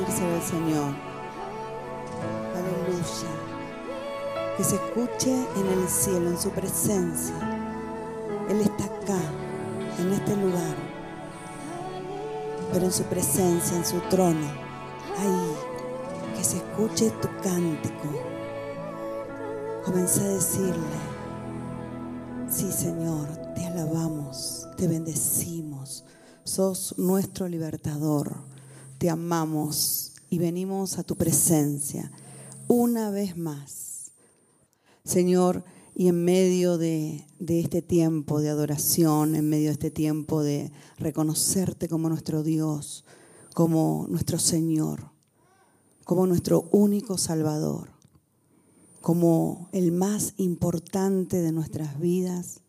decírselo al Señor. Aleluya. Que se escuche en el cielo, en su presencia. Él está acá, en este lugar. Pero en su presencia, en su trono. Ahí. Que se escuche tu cántico. Comencé a decirle, sí Señor, te alabamos, te bendecimos, sos nuestro libertador, te amamos y venimos a tu presencia una vez más. Señor, y en medio de, este tiempo de adoración, en medio de este tiempo de reconocerte como nuestro Dios, como nuestro Señor, como nuestro único Salvador, como el más importante de nuestras vidas,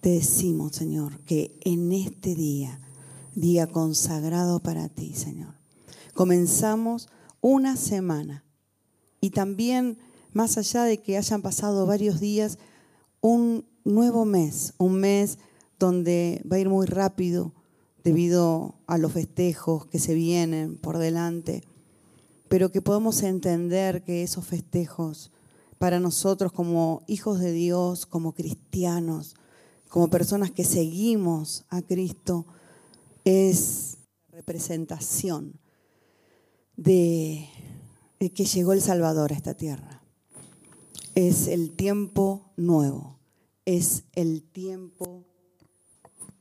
te decimos, Señor, que en este día, día consagrado para ti, Señor, comenzamos una semana. Y también, más allá de que hayan pasado varios días, un nuevo mes, un mes donde va a ir muy rápido debido a los festejos que se vienen por delante pero que podamos entender que esos festejos para nosotros como hijos de Dios, como cristianos, como personas que seguimos a Cristo, es representación de, que llegó el Salvador a esta tierra. Es el tiempo nuevo, es el tiempo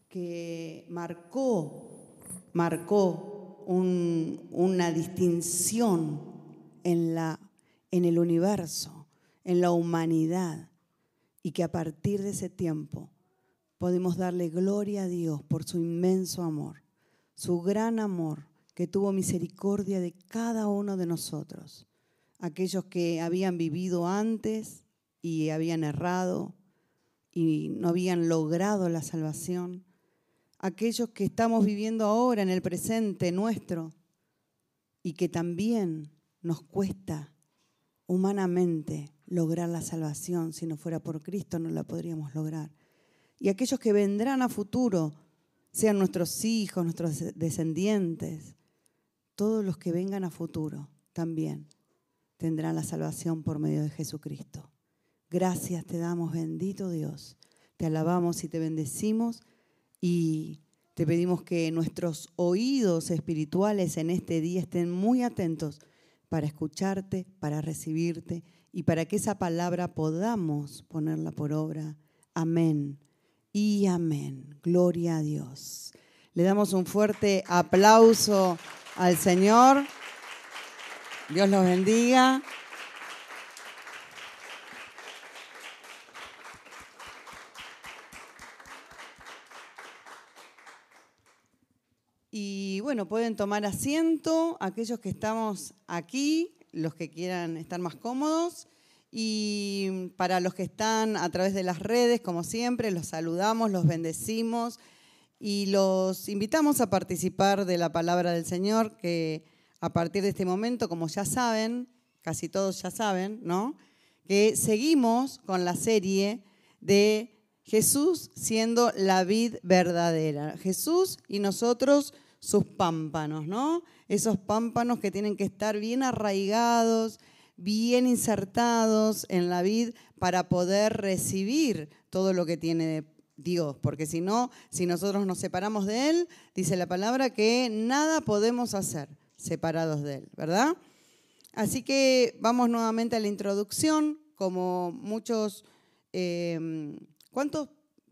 que marcó, marcó una distinción en, la, en el universo, en la humanidad, y que a partir de ese tiempo podemos darle gloria a Dios por su inmenso amor, su gran amor que tuvo misericordia de cada uno de nosotros, aquellos que habían vivido antes y habían errado y no habían logrado la salvación aquellos que estamos viviendo ahora en el presente nuestro y que también nos cuesta humanamente lograr la salvación. Si no fuera por Cristo no la podríamos lograr. Y aquellos que vendrán a futuro, sean nuestros hijos, nuestros descendientes, todos los que vengan a futuro también tendrán la salvación por medio de Jesucristo. Gracias te damos, bendito Dios. Te alabamos y te bendecimos y te pedimos que nuestros oídos espirituales en este día estén muy atentos para escucharte, para recibirte y para que esa palabra podamos ponerla por obra. Amén y amén. Gloria a Dios. Le damos un fuerte aplauso al Señor. Dios los bendiga. Y bueno, pueden tomar asiento aquellos que estamos aquí, los que quieran estar más cómodos. Y para los que están a través de las redes, como siempre, los saludamos, los bendecimos y los invitamos a participar de la palabra del Señor, que a partir de este momento, como ya saben, casi todos ya saben, ¿no? Que seguimos con la serie de Jesús siendo la vid verdadera. Jesús y nosotros sus pámpanos, ¿no? Esos pámpanos que tienen que estar bien arraigados, bien insertados en la vid para poder recibir todo lo que tiene Dios, porque si no, si nosotros nos separamos de Él, dice la palabra que nada podemos hacer separados de Él, ¿verdad? Así que vamos nuevamente a la introducción, como muchos... Eh, ¿Cuántos?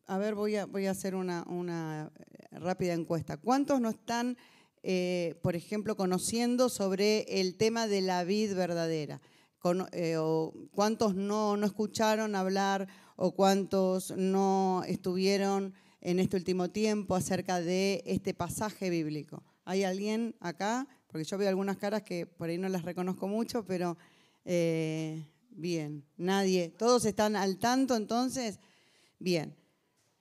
A ver, voy a, voy a hacer una, una rápida encuesta. ¿Cuántos no están, eh, por ejemplo, conociendo sobre el tema de la vid verdadera? Eh, ¿Cuántos no, no escucharon hablar o cuántos no estuvieron en este último tiempo acerca de este pasaje bíblico? ¿Hay alguien acá? Porque yo veo algunas caras que por ahí no las reconozco mucho, pero eh, bien, nadie. ¿Todos están al tanto entonces? Bien.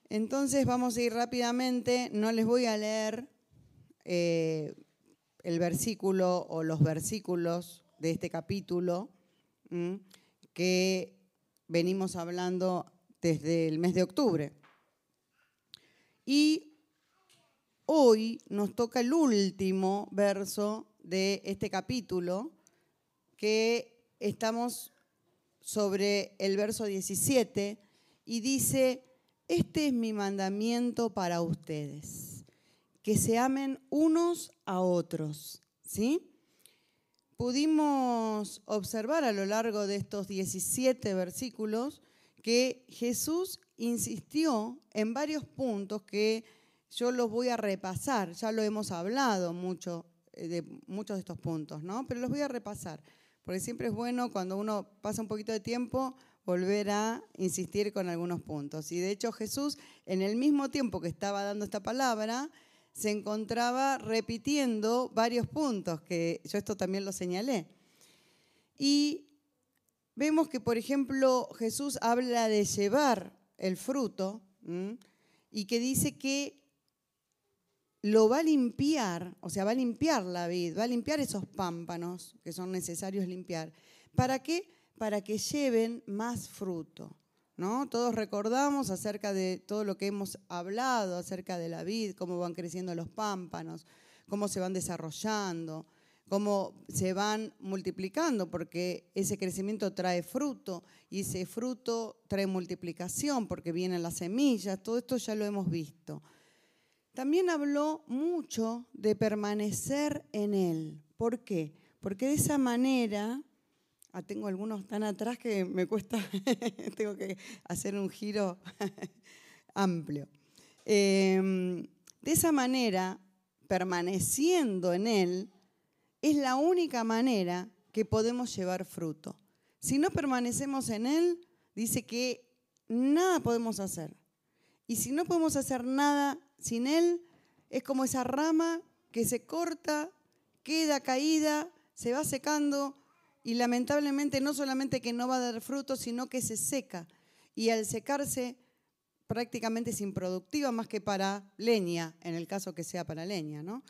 Entonces vamos a ir rápidamente, no les voy a leer eh, el versículo o los versículos de este capítulo que venimos hablando desde el mes de octubre. Y hoy nos toca el último verso de este capítulo, que estamos sobre el verso 17, y dice, este es mi mandamiento para ustedes, que se amen unos a otros, ¿sí? Pudimos observar a lo largo de estos 17 versículos que Jesús insistió en varios puntos que yo los voy a repasar, ya lo hemos hablado mucho eh, de muchos de estos puntos, ¿no? Pero los voy a repasar, porque siempre es bueno cuando uno pasa un poquito de tiempo volver a insistir con algunos puntos. Y de hecho Jesús, en el mismo tiempo que estaba dando esta palabra, se encontraba repitiendo varios puntos, que yo esto también lo señalé. Y vemos que, por ejemplo, Jesús habla de llevar el fruto y que dice que lo va a limpiar, o sea, va a limpiar la vid, va a limpiar esos pámpanos que son necesarios limpiar. ¿Para qué? Para que lleven más fruto. ¿No? Todos recordamos acerca de todo lo que hemos hablado acerca de la vid, cómo van creciendo los pámpanos, cómo se van desarrollando, cómo se van multiplicando, porque ese crecimiento trae fruto y ese fruto trae multiplicación, porque vienen las semillas, todo esto ya lo hemos visto. También habló mucho de permanecer en Él. ¿Por qué? Porque de esa manera, ah, tengo algunos tan atrás que me cuesta, tengo que hacer un giro amplio. Em, de esa manera, permaneciendo en Él, es la única manera que podemos llevar fruto. Si no permanecemos en Él, dice que nada podemos hacer. Y si no podemos hacer nada sin Él es como esa rama que se corta, queda caída, se va secando y lamentablemente no solamente que no va a dar fruto, sino que se seca. Y al secarse prácticamente es improductiva más que para leña, en el caso que sea para leña, ¿no?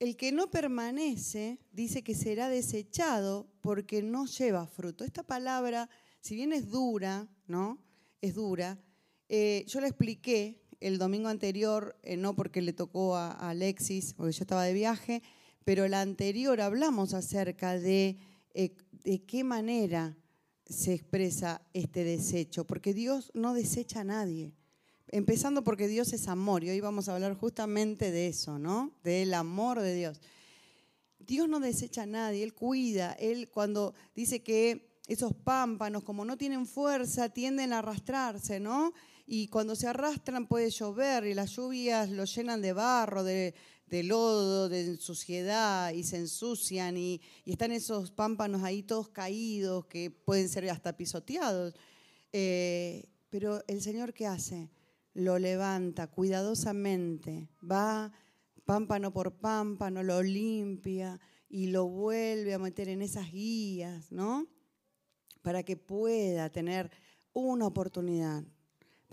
El que no permanece dice que será desechado porque no lleva fruto. Esta palabra, si bien es dura, ¿no? Es dura. Eh, yo la expliqué el domingo anterior, eh, no porque le tocó a, Alexis, porque yo estaba de viaje, pero la anterior hablamos acerca de eh, de qué manera se expresa este desecho, porque Dios no desecha a nadie. Empezando porque Dios es amor, y hoy vamos a hablar justamente de eso, ¿no? Del amor de Dios. Dios no desecha a nadie, Él cuida, Él cuando dice que esos pámpanos, como no tienen fuerza, tienden a arrastrarse, ¿no? y cuando se arrastran puede llover y las lluvias lo llenan de barro, de, lodo, de suciedad y se ensucian y, están esos pámpanos ahí todos caídos que pueden ser hasta pisoteados. Eh, pero el Señor ¿qué hace? Lo levanta cuidadosamente, va pámpano por pámpano, lo limpia y lo vuelve a meter en esas guías, ¿no? Para que pueda tener una oportunidad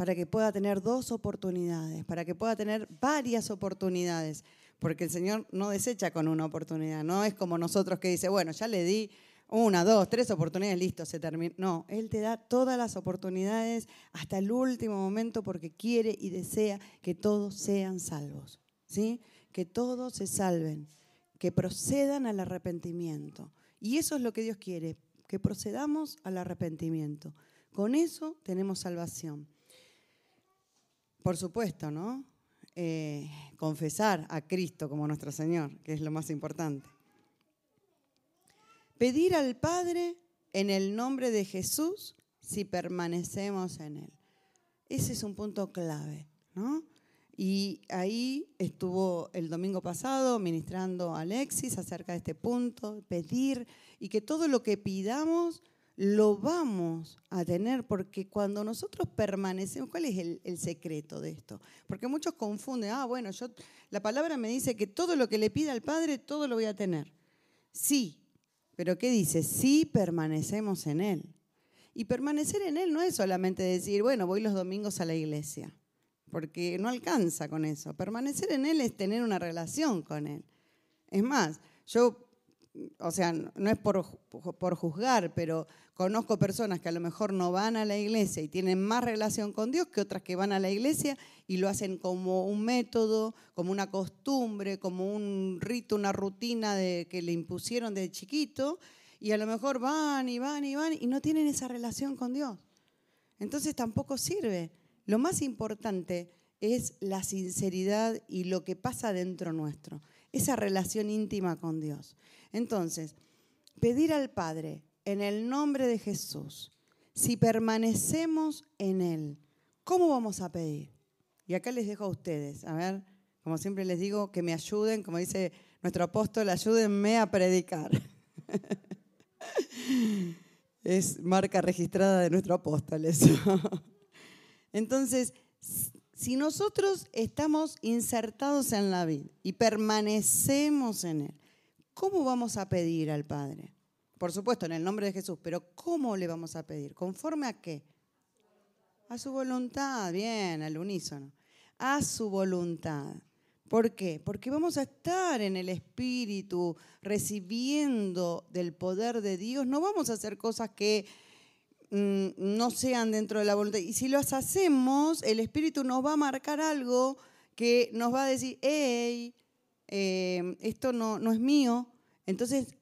para que pueda tener dos oportunidades, para que pueda tener varias oportunidades, porque el Señor no desecha con una oportunidad, no es como nosotros que dice, bueno, ya le di una, dos, tres oportunidades, listo, se termina. No, Él te da todas las oportunidades hasta el último momento porque quiere y desea que todos sean salvos, ¿sí? Que todos se salven, que procedan al arrepentimiento. Y eso es lo que Dios quiere, que procedamos al arrepentimiento. Con eso tenemos salvación. Por supuesto, ¿no? Eh, confesar a Cristo como nuestro Señor, que es lo más importante. Pedir al Padre en el nombre de Jesús si permanecemos en Él. Ese es un punto clave, ¿no? Y ahí estuvo el domingo pasado ministrando Alexis acerca de este punto, pedir y que todo lo que pidamos lo vamos a tener porque cuando nosotros permanecemos, ¿cuál es el, secreto de esto? Porque muchos confunden, ah, bueno, yo, la palabra me dice que todo lo que le pida al Padre, todo lo voy a tener. Sí, pero ¿qué dice? Sí permanecemos en Él. Y permanecer en Él no es solamente decir, bueno, voy los domingos a la iglesia, porque no alcanza con eso. Permanecer en Él es tener una relación con Él. Es más, yo o sea, no es por, por, juzgar, pero conozco personas que a lo mejor no van a la iglesia y tienen más relación con Dios que otras que van a la iglesia y lo hacen como un método, como una costumbre, como un rito, una rutina de, que le impusieron desde chiquito y a lo mejor van y van y van y no tienen esa relación con Dios. Entonces tampoco sirve. Lo más importante es la sinceridad y lo que pasa dentro nuestro, esa relación íntima con Dios. Entonces, pedir al Padre en el nombre de Jesús, si permanecemos en Él, ¿cómo vamos a pedir? Y acá les dejo a ustedes, a ver, como siempre les digo, que me ayuden, como dice nuestro apóstol, ayúdenme a predicar. es marca registrada de nuestro apóstol eso. Entonces, si nosotros estamos insertados en la vida y permanecemos en Él, ¿cómo vamos a pedir al Padre? Por supuesto, en el nombre de Jesús, pero ¿cómo le vamos a pedir? ¿Conforme a qué? A su voluntad, bien, al unísono. A su voluntad. ¿Por qué? Porque vamos a estar en el Espíritu recibiendo del poder de Dios. No vamos a hacer cosas que Mm, no sean dentro de la voluntad. Y si los hacemos, el Espíritu nos va a marcar algo que nos va a decir, hey, eh, esto no, no, es mío. Entonces,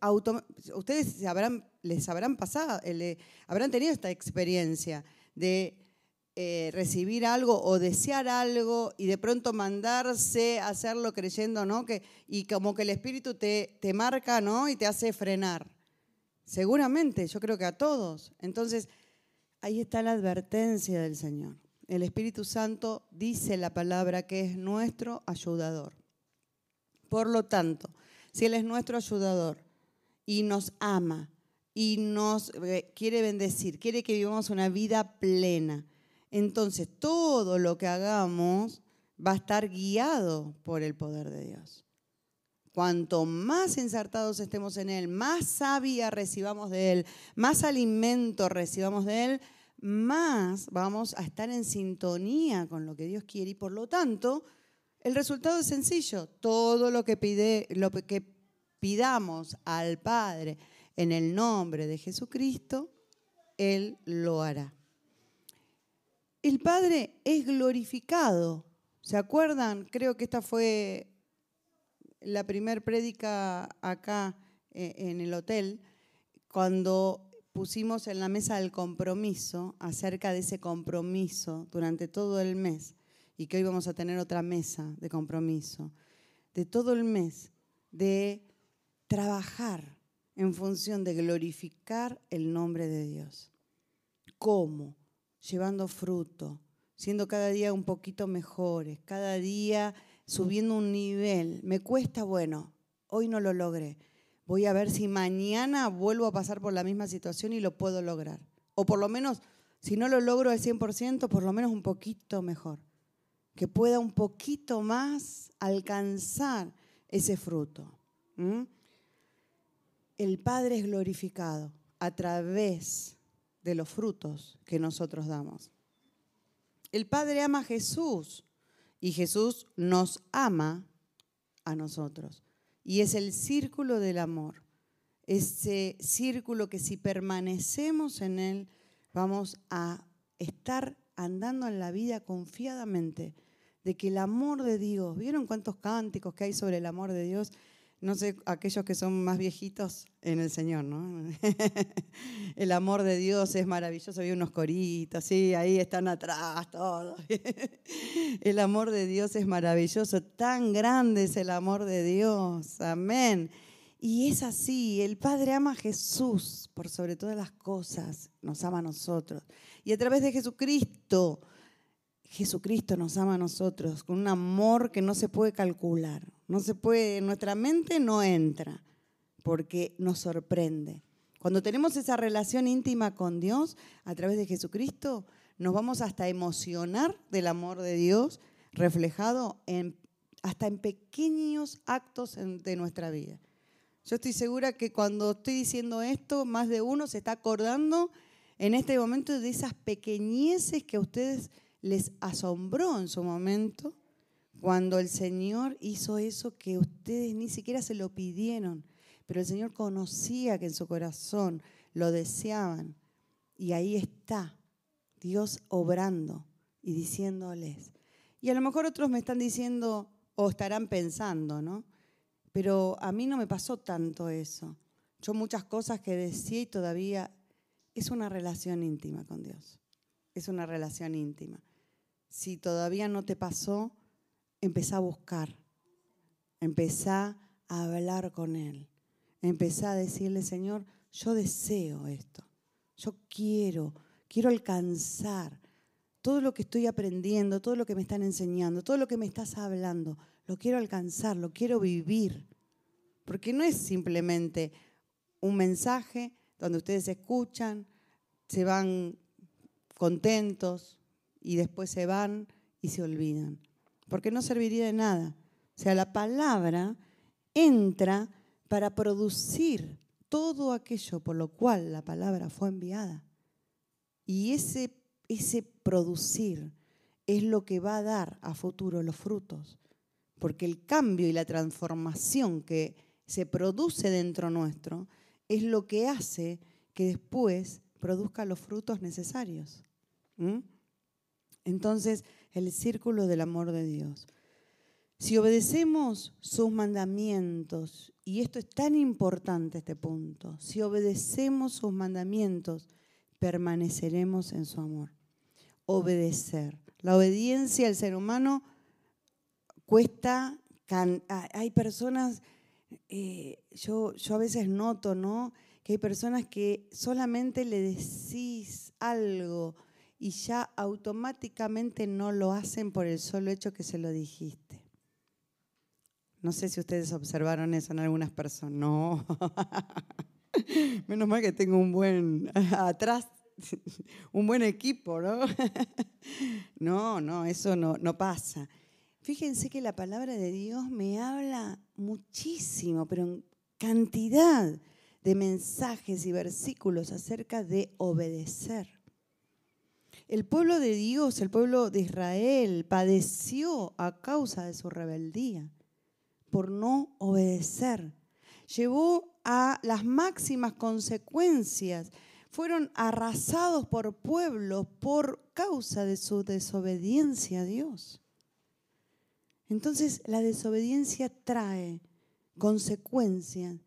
ustedes habrán, les habrán pasado, eh, habrán tenido esta experiencia de eh, recibir algo o desear algo y de pronto mandarse a hacerlo creyendo, ¿no? Que, y como que el Espíritu te, te marca, ¿no? Y te hace frenar. Seguramente, yo creo que a todos. Entonces, Ahí está la advertencia del Señor. El Espíritu Santo dice la palabra que es nuestro ayudador. Por lo tanto, si Él es nuestro ayudador y nos ama y nos eh, quiere bendecir, quiere que vivamos una vida plena, entonces todo lo que hagamos va a estar guiado por el poder de Dios. Cuanto más insertados estemos en Él, más sabia recibamos de Él, más alimento recibamos de Él, más vamos a estar en sintonía con lo que Dios quiere y por lo tanto el resultado es sencillo. Todo lo que, pidamos al Padre en el nombre de Jesucristo, Él lo hará. El Padre es glorificado. ¿Se acuerdan? Creo que esta fue la primer prédica acá eh, en el hotel, cuando pusimos en la mesa del compromiso, acerca de ese compromiso durante todo el mes, y que hoy vamos a tener otra mesa de compromiso, de todo el mes, de trabajar en función de glorificar el nombre de Dios. ¿Cómo? Llevando fruto, siendo cada día un poquito mejores, cada día subiendo un nivel. Me cuesta, bueno, hoy no lo logré. Voy a ver si mañana vuelvo a pasar por la misma situación y lo puedo lograr. O por lo menos, si no lo logro al 100%, por lo menos un poquito mejor. Que pueda un poquito más alcanzar ese fruto. El Padre es glorificado a través de los frutos que nosotros damos. El Padre ama a Jesús y Jesús nos ama a nosotros. Y es el círculo del amor. Ese círculo que si permanecemos en él, vamos a estar andando en la vida confiadamente de que el amor de Dios, ¿vieron cuántos cánticos que hay sobre el amor de Dios? no sé, aquellos que son más viejitos en el Señor, ¿no? El amor de Dios es maravilloso, hay unos coritos, sí, ahí están atrás todos. El amor de Dios es maravilloso, tan grande es el amor de Dios, amén. Y es así, el Padre ama a Jesús por sobre todas las cosas, nos ama a nosotros. Y a través de Jesucristo, Jesucristo nos ama a nosotros con un amor que no se puede calcular. No se puede, nuestra mente no entra porque nos sorprende. Cuando tenemos esa relación íntima con Dios a través de Jesucristo, nos vamos hasta emocionar del amor de Dios reflejado en, hasta en pequeños actos de nuestra vida. Yo estoy segura que cuando estoy diciendo esto, más de uno se está acordando en este momento de esas pequeñeces que ustedes les asombró en su momento cuando el Señor hizo eso que ustedes ni siquiera se lo pidieron, Pero el Señor conocía que en su corazón lo deseaban. Y ahí está Dios obrando y diciéndoles. Y a lo mejor otros me están diciendo o estarán pensando, ¿no? Pero a mí no me pasó tanto eso. Yo muchas cosas que decía y todavía es una relación íntima con Dios. Es una relación íntima. Si todavía no te pasó, empezá a buscar. Empezá a hablar con Él. Empezá a decirle, Señor, yo deseo esto. Yo quiero, quiero alcanzar todo lo que estoy aprendiendo, todo lo que me están enseñando, todo lo que me estás hablando. Lo quiero alcanzar, lo quiero vivir. Porque no es simplemente un mensaje donde ustedes escuchan, se van contentos y después se van y se olvidan. Porque no serviría de nada. O sea, la palabra entra para producir todo aquello por lo cual la palabra fue enviada. Y ese, ese producir es lo que va a dar a futuro los frutos. Porque el cambio y la transformación que se produce dentro nuestro es lo que hace que después produzca los frutos necesarios. Entonces, el círculo del amor de Dios. Si obedecemos sus mandamientos, y esto es tan importante este punto, si obedecemos sus mandamientos, permaneceremos en su amor. Obedecer. La obediencia al ser humano cuesta, hay personas, eh, yo, yo a veces noto, ¿no? Que hay personas que solamente le decís algo y ya automáticamente no lo hacen por el solo hecho que se lo dijiste. No sé si ustedes observaron eso en algunas personas. No. Menos mal que tengo un buen atrás, un buen equipo, ¿no? No, no, eso no, no pasa. Fíjense que la palabra de Dios me habla muchísimo, pero en cantidad de mensajes y versículos acerca de obedecer. El pueblo de Dios, el pueblo de Israel, padeció a causa de su rebeldía por no obedecer. Llevó a las máximas consecuencias. Fueron arrasados por pueblos por causa de su desobediencia a Dios. Entonces la desobediencia trae consecuencias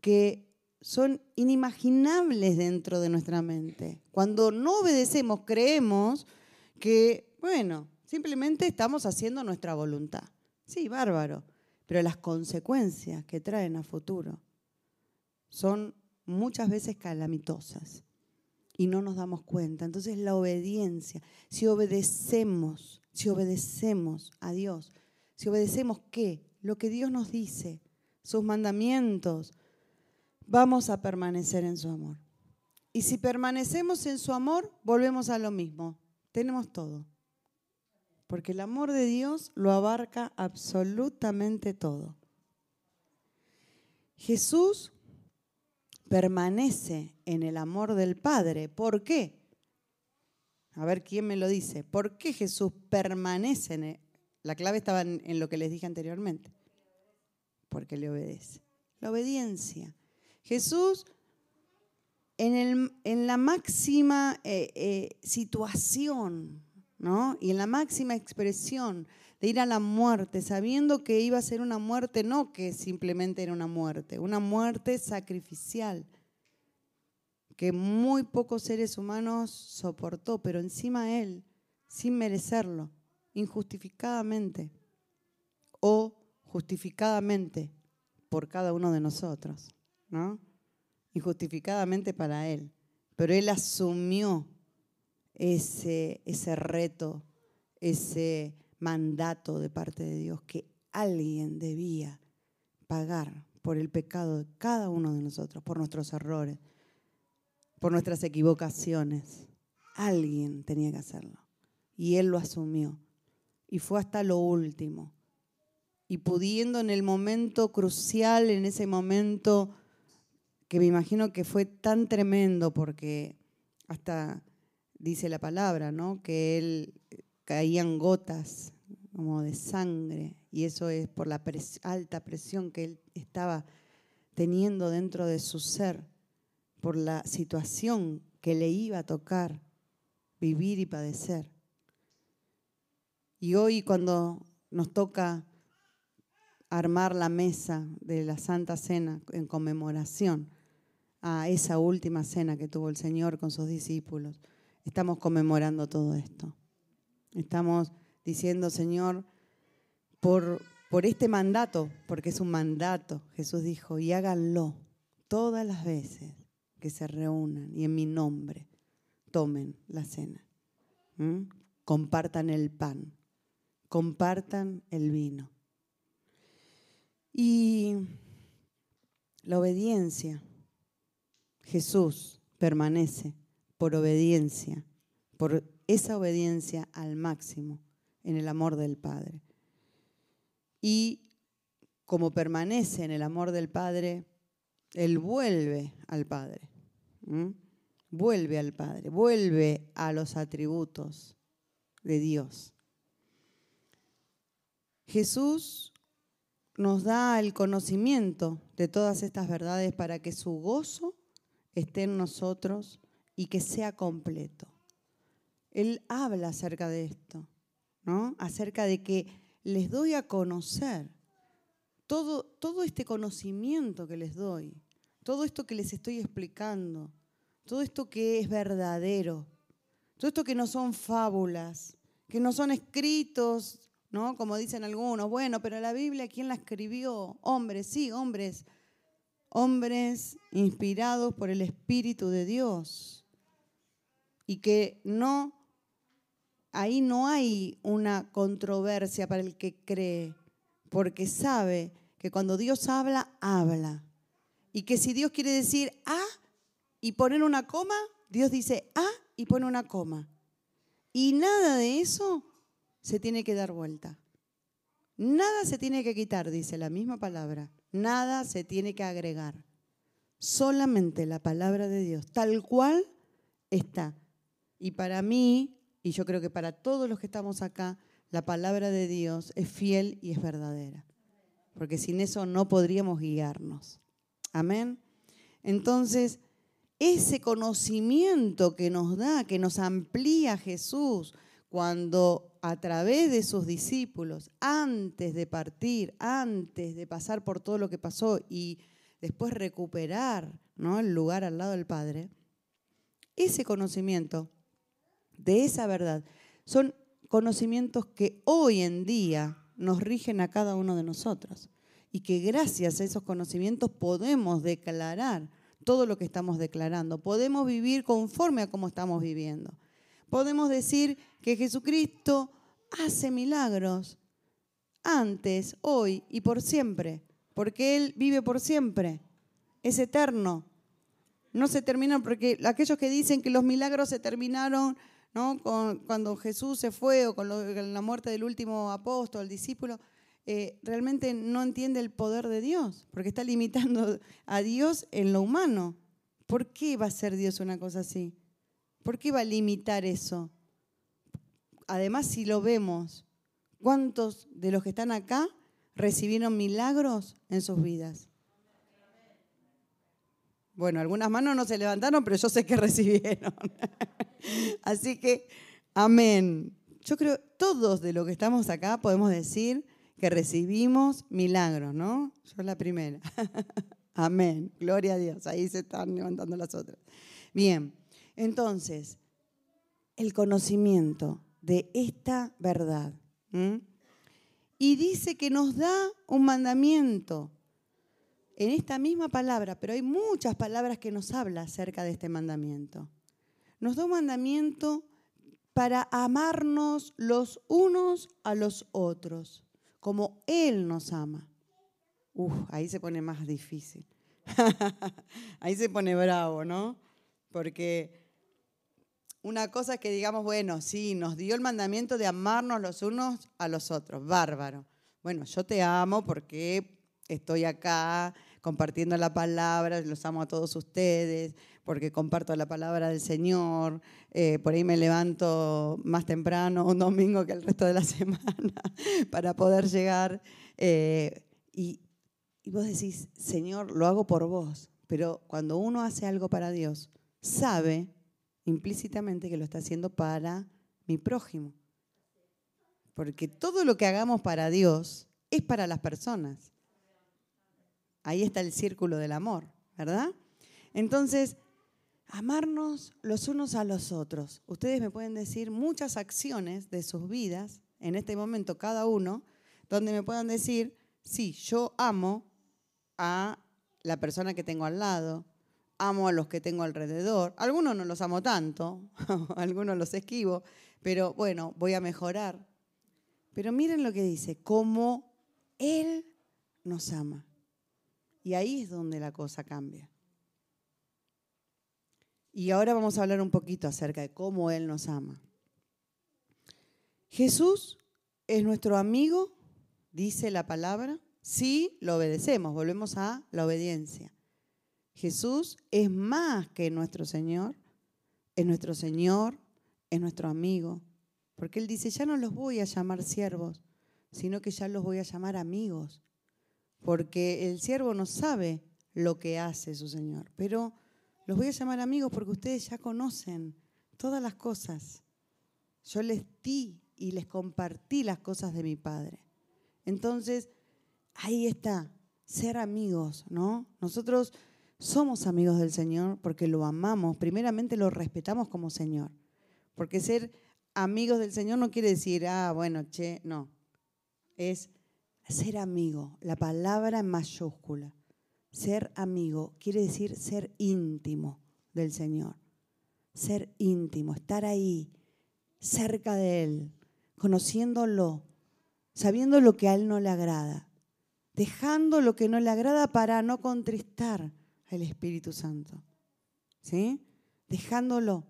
que son inimaginables dentro de nuestra mente. Cuando no obedecemos, creemos que, bueno, simplemente estamos haciendo nuestra voluntad. Sí, bárbaro pero las consecuencias que traen a futuro son muchas veces calamitosas y no nos damos cuenta. Entonces la obediencia, si obedecemos, si obedecemos a Dios, si obedecemos qué, lo que Dios nos dice, sus mandamientos, vamos a permanecer en su amor. Y si permanecemos en su amor, volvemos a lo mismo. Tenemos todo porque el amor de Dios lo abarca absolutamente todo. Jesús permanece en el amor del Padre. ¿Por qué? A ver quién me lo dice. ¿Por qué Jesús permanece en La clave estaba en, lo que les dije anteriormente. Porque le obedece. La obediencia. Jesús en, la máxima eh, eh, situación y en la máxima expresión de ir a la muerte, sabiendo que iba a ser una muerte, no que simplemente era una muerte, una muerte sacrificial, que muy pocos seres humanos soportó, pero encima él, sin merecerlo, injustificadamente o justificadamente por cada uno de nosotros, ¿no? Injustificadamente para él, pero él asumió ese, ese reto, ese mandato de parte de Dios que alguien debía pagar por el pecado de cada uno de nosotros, por nuestros errores, por nuestras equivocaciones. Alguien tenía que hacerlo. Y Él lo asumió. Y fue hasta lo último. Y pudiendo en el momento crucial, en ese momento que me imagino que fue tan tremendo porque hasta dice la palabra, ¿no? Que él eh, caían gotas como de sangre y eso es por la alta presión que él estaba teniendo dentro de su ser por la situación que le iba a tocar vivir y padecer. Y hoy cuando nos toca armar la mesa de la Santa Cena en conmemoración a esa última cena que tuvo el Señor con sus discípulos, estamos conmemorando todo esto. Estamos diciendo, Señor, por, por este mandato, porque es un mandato, Jesús dijo, y háganlo todas las veces que se reúnan y en mi nombre tomen la cena. Compartan el pan, compartan el vino. Y la obediencia, Jesús permanece por obediencia, por esa obediencia al máximo en el amor del Padre. Y como permanece en el amor del Padre, Él vuelve al Padre. Vuelve al Padre, vuelve a los atributos de Dios. Jesús nos da el conocimiento de todas estas verdades para que su gozo esté en nosotros y que sea completo. Él habla acerca de esto, ¿no? Acerca de que les doy a conocer todo, todo este conocimiento que les doy, todo esto que les estoy explicando, todo esto que es verdadero, todo esto que no son fábulas, que no son escritos, ¿no? Como dicen algunos, bueno, pero la Biblia, ¿quién la escribió? Hombres, sí, hombres, hombres inspirados por el Espíritu de Dios. Y que no ahí no hay una controversia para el que cree, porque sabe que cuando Dios habla, habla. Y que si Dios quiere decir A y poner una coma, Dios dice A y pone una coma. Y nada de eso se tiene que dar vuelta. Nada se tiene que quitar, dice la misma palabra. Nada se tiene que agregar. Solamente la palabra de Dios, tal cual está. Y para mí, y yo creo que para todos los que estamos acá, la palabra de Dios es fiel y es verdadera. Porque sin eso no podríamos guiarnos. Amén. Entonces, ese conocimiento que nos da, que nos amplía Jesús cuando a través de sus discípulos, antes de partir, antes de pasar por todo lo que pasó y después recuperar ¿no? el lugar al lado del Padre, ese conocimiento de esa verdad. Son conocimientos que hoy en día nos rigen a cada uno de nosotros y que gracias a esos conocimientos podemos declarar todo lo que estamos declarando, podemos vivir conforme a cómo estamos viviendo. Podemos decir que Jesucristo hace milagros antes, hoy y por siempre, porque Él vive por siempre, es eterno. No se terminan porque aquellos que dicen que los milagros se terminaron cuando Jesús se fue o con la muerte del último apóstol, discípulo, eh, realmente no entiende el poder de Dios, porque está limitando a Dios en lo humano. ¿Por qué va a ser Dios una cosa así? ¿Por qué va a limitar eso? Además, si lo vemos, ¿cuántos de los que están acá recibieron milagros en sus vidas? Bueno, algunas manos no se levantaron, pero yo sé que recibieron. Así que, amén. Yo creo todos de los que estamos acá podemos decir que recibimos milagros, ¿no? Yo la primera. amén. Gloria a Dios. Ahí se están levantando las otras. Bien, entonces, el conocimiento de esta verdad. Y dice que nos da un mandamiento en esta misma palabra, pero hay muchas palabras que nos habla acerca de este mandamiento nos da un mandamiento para amarnos los unos a los otros, como Él nos ama. Uf, ahí se pone más difícil. ahí se pone bravo, ¿no? Porque una cosa es que digamos, bueno, sí, nos dio el mandamiento de amarnos los unos a los otros, bárbaro. Bueno, yo te amo porque estoy acá compartiendo la palabra, los amo a todos ustedes, porque comparto la palabra del Señor, eh, por ahí me levanto más temprano un domingo que el resto de la semana para poder llegar. Eh, y y vos decís, Señor, lo hago por vos. Pero cuando uno hace algo para Dios, sabe implícitamente que lo está haciendo para mi prójimo. Porque todo lo que hagamos para Dios es para las personas. Ahí está el círculo del amor, ¿verdad? Entonces, amarnos los unos a los otros. Ustedes me pueden decir muchas acciones de sus vidas, en este momento cada uno, donde me puedan decir, sí, yo amo a la persona que tengo al lado, amo a los que tengo alrededor. Algunos no los amo tanto, algunos los esquivo, pero bueno, voy a mejorar. Pero miren lo que dice, cómo Él nos ama. Y ahí es donde la cosa cambia. Y ahora vamos a hablar un poquito acerca de cómo Él nos ama. Jesús es nuestro amigo, dice la palabra, si lo obedecemos, volvemos a la obediencia. Jesús es más que nuestro Señor, es nuestro Señor, es nuestro amigo, porque Él dice, ya no los voy a llamar siervos, sino que ya los voy a llamar amigos, porque el siervo no sabe lo que hace su Señor, pero los voy a llamar amigos porque ustedes ya conocen todas las cosas. Yo les di y les compartí las cosas de mi Padre. Entonces, ahí está, ser amigos, ¿no? Nosotros somos amigos del Señor porque lo amamos, primeramente lo respetamos como Señor. Porque ser amigos del Señor no quiere decir, ah, bueno, che, no. Es ser amigo, la palabra en mayúscula. Ser amigo quiere decir ser íntimo del Señor. Ser íntimo, estar ahí, cerca de Él, conociéndolo, sabiendo lo que a Él no le agrada, dejando lo que no le agrada para no contristar al Espíritu Santo. ¿Sí? Dejándolo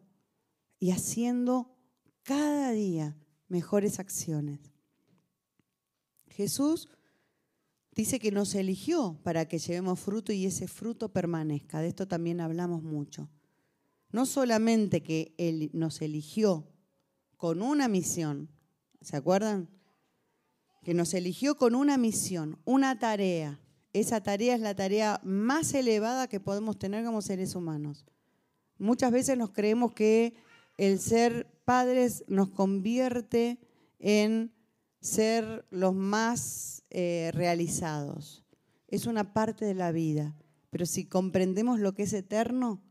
y haciendo cada día mejores acciones. Jesús dice que nos eligió para que llevemos fruto y ese fruto permanezca. De esto también hablamos mucho. No solamente que Él nos eligió con una misión, ¿se acuerdan? Que nos eligió con una misión, una tarea. Esa tarea es la tarea más elevada que podemos tener como seres humanos. Muchas veces nos creemos que el ser padres nos convierte en ser los más eh, realizados. Es una parte de la vida, pero si comprendemos lo que es eterno,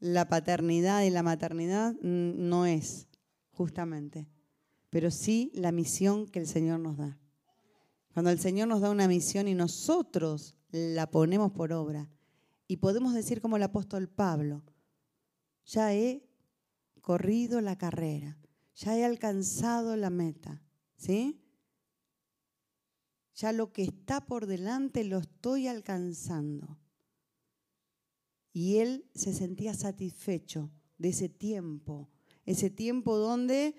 la paternidad y la maternidad no es, justamente, pero sí la misión que el Señor nos da. Cuando el Señor nos da una misión y nosotros la ponemos por obra, y podemos decir como el apóstol Pablo, ya he corrido la carrera, ya he alcanzado la meta, ¿sí? Ya lo que está por delante lo estoy alcanzando. Y él se sentía satisfecho de ese tiempo, ese tiempo donde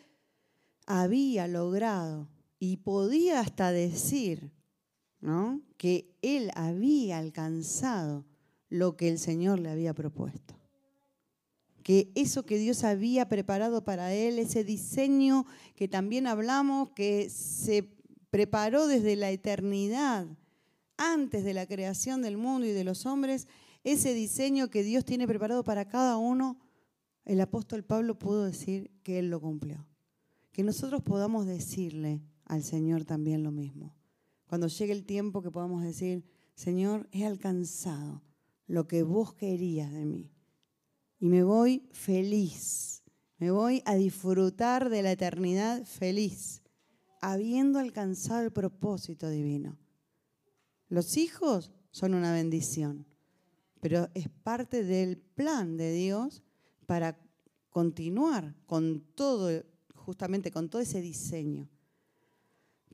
había logrado y podía hasta decir ¿no? que él había alcanzado lo que el Señor le había propuesto. Que eso que Dios había preparado para él, ese diseño que también hablamos, que se preparó desde la eternidad, antes de la creación del mundo y de los hombres, ese diseño que Dios tiene preparado para cada uno, el apóstol Pablo pudo decir que Él lo cumplió. Que nosotros podamos decirle al Señor también lo mismo. Cuando llegue el tiempo que podamos decir, Señor, he alcanzado lo que vos querías de mí. Y me voy feliz. Me voy a disfrutar de la eternidad feliz habiendo alcanzado el propósito divino. Los hijos son una bendición, pero es parte del plan de Dios para continuar con todo, justamente con todo ese diseño.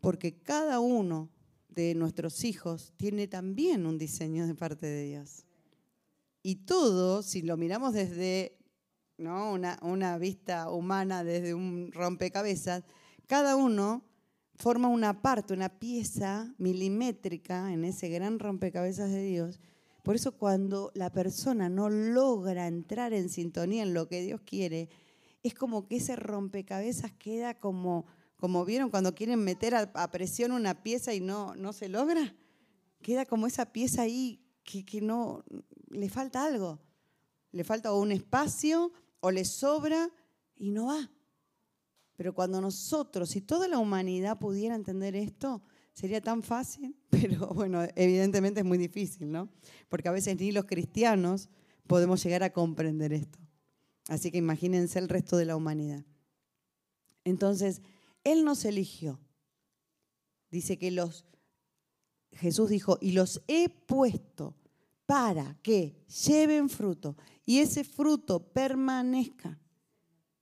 Porque cada uno de nuestros hijos tiene también un diseño de parte de Dios. Y todo, si lo miramos desde ¿no? una, una vista humana, desde un rompecabezas, cada uno forma una parte, una pieza milimétrica en ese gran rompecabezas de Dios. Por eso cuando la persona no logra entrar en sintonía en lo que Dios quiere, es como que ese rompecabezas queda como, como vieron cuando quieren meter a, presión una pieza y no, no se logra. queda como esa pieza ahí que, que no, le falta algo. Le falta un espacio o le sobra y no va. Pero cuando nosotros, si toda la humanidad pudiera entender esto, sería tan fácil, pero bueno, evidentemente es muy difícil, ¿no? Porque a veces ni los cristianos podemos llegar a comprender esto. Así que imagínense el resto de la humanidad. Entonces, Él nos eligió. Dice que los, Jesús dijo, y los he puesto para que lleven fruto y ese fruto permanezca.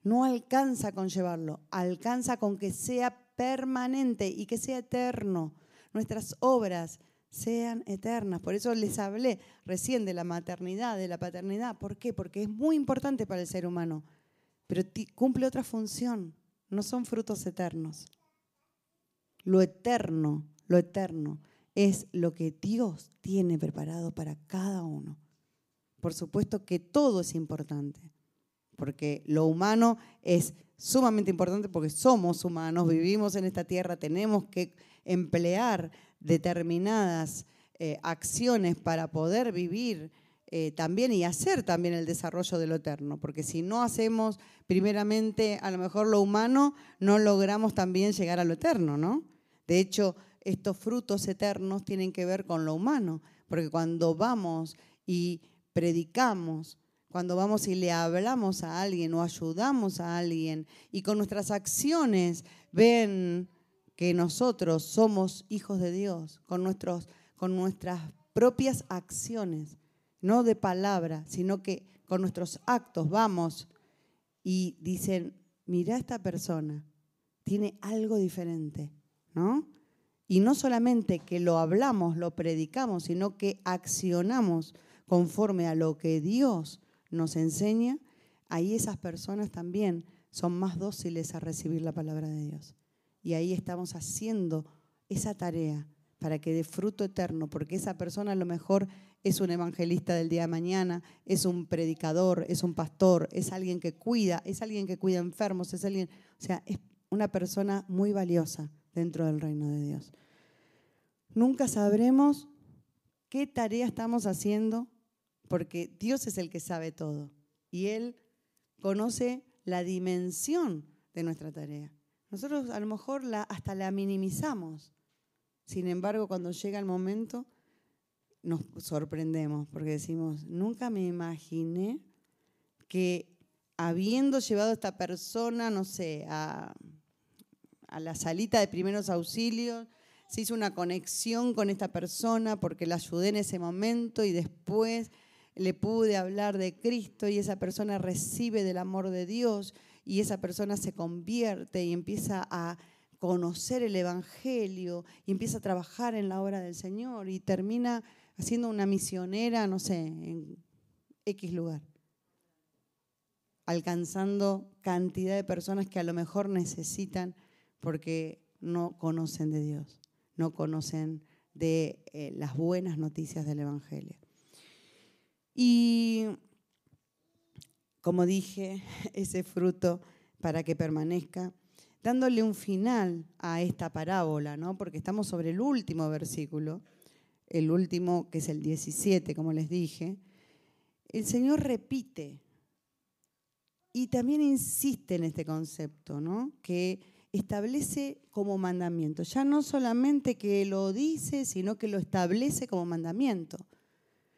No alcanza con llevarlo, alcanza con que sea permanente y que sea eterno. Nuestras obras sean eternas. Por eso les hablé recién de la maternidad, de la paternidad. ¿Por qué? Porque es muy importante para el ser humano, pero cumple otra función. No son frutos eternos. Lo eterno, lo eterno es lo que Dios tiene preparado para cada uno. Por supuesto que todo es importante, porque lo humano es sumamente importante porque somos humanos, vivimos en esta tierra, tenemos que emplear determinadas eh, acciones para poder vivir eh, también y hacer también el desarrollo de lo eterno, porque si no hacemos primeramente a lo mejor lo humano, no logramos también llegar a lo eterno, ¿no? De hecho, estos frutos eternos tienen que ver con lo humano, porque cuando vamos y predicamos, cuando vamos y le hablamos a alguien o ayudamos a alguien y con nuestras acciones ven que nosotros somos hijos de Dios, con, nuestros, con nuestras propias acciones, no de palabra, sino que con nuestros actos vamos y dicen, mira esta persona, tiene algo diferente, ¿no? Y no solamente que lo hablamos, lo predicamos, sino que accionamos conforme a lo que Dios nos enseña, ahí esas personas también son más dóciles a recibir la palabra de Dios. Y ahí estamos haciendo esa tarea para que dé fruto eterno, porque esa persona a lo mejor es un evangelista del día de mañana, es un predicador, es un pastor, es alguien que cuida, es alguien que cuida enfermos, es alguien, o sea, es una persona muy valiosa dentro del reino de Dios. Nunca sabremos qué tarea estamos haciendo porque Dios es el que sabe todo y Él conoce la dimensión de nuestra tarea. Nosotros a lo mejor la, hasta la minimizamos. Sin embargo, cuando llega el momento, nos sorprendemos porque decimos, nunca me imaginé que habiendo llevado a esta persona, no sé, a, a la salita de primeros auxilios, se hizo una conexión con esta persona porque la ayudé en ese momento y después le pude hablar de Cristo y esa persona recibe del amor de Dios y esa persona se convierte y empieza a conocer el Evangelio y empieza a trabajar en la obra del Señor y termina haciendo una misionera, no sé, en X lugar, alcanzando cantidad de personas que a lo mejor necesitan porque no conocen de Dios no conocen de eh, las buenas noticias del Evangelio. Y como dije, ese fruto para que permanezca, dándole un final a esta parábola, ¿no? porque estamos sobre el último versículo, el último que es el 17, como les dije, el Señor repite y también insiste en este concepto, ¿no? que establece como mandamiento. Ya no solamente que lo dice, sino que lo establece como mandamiento.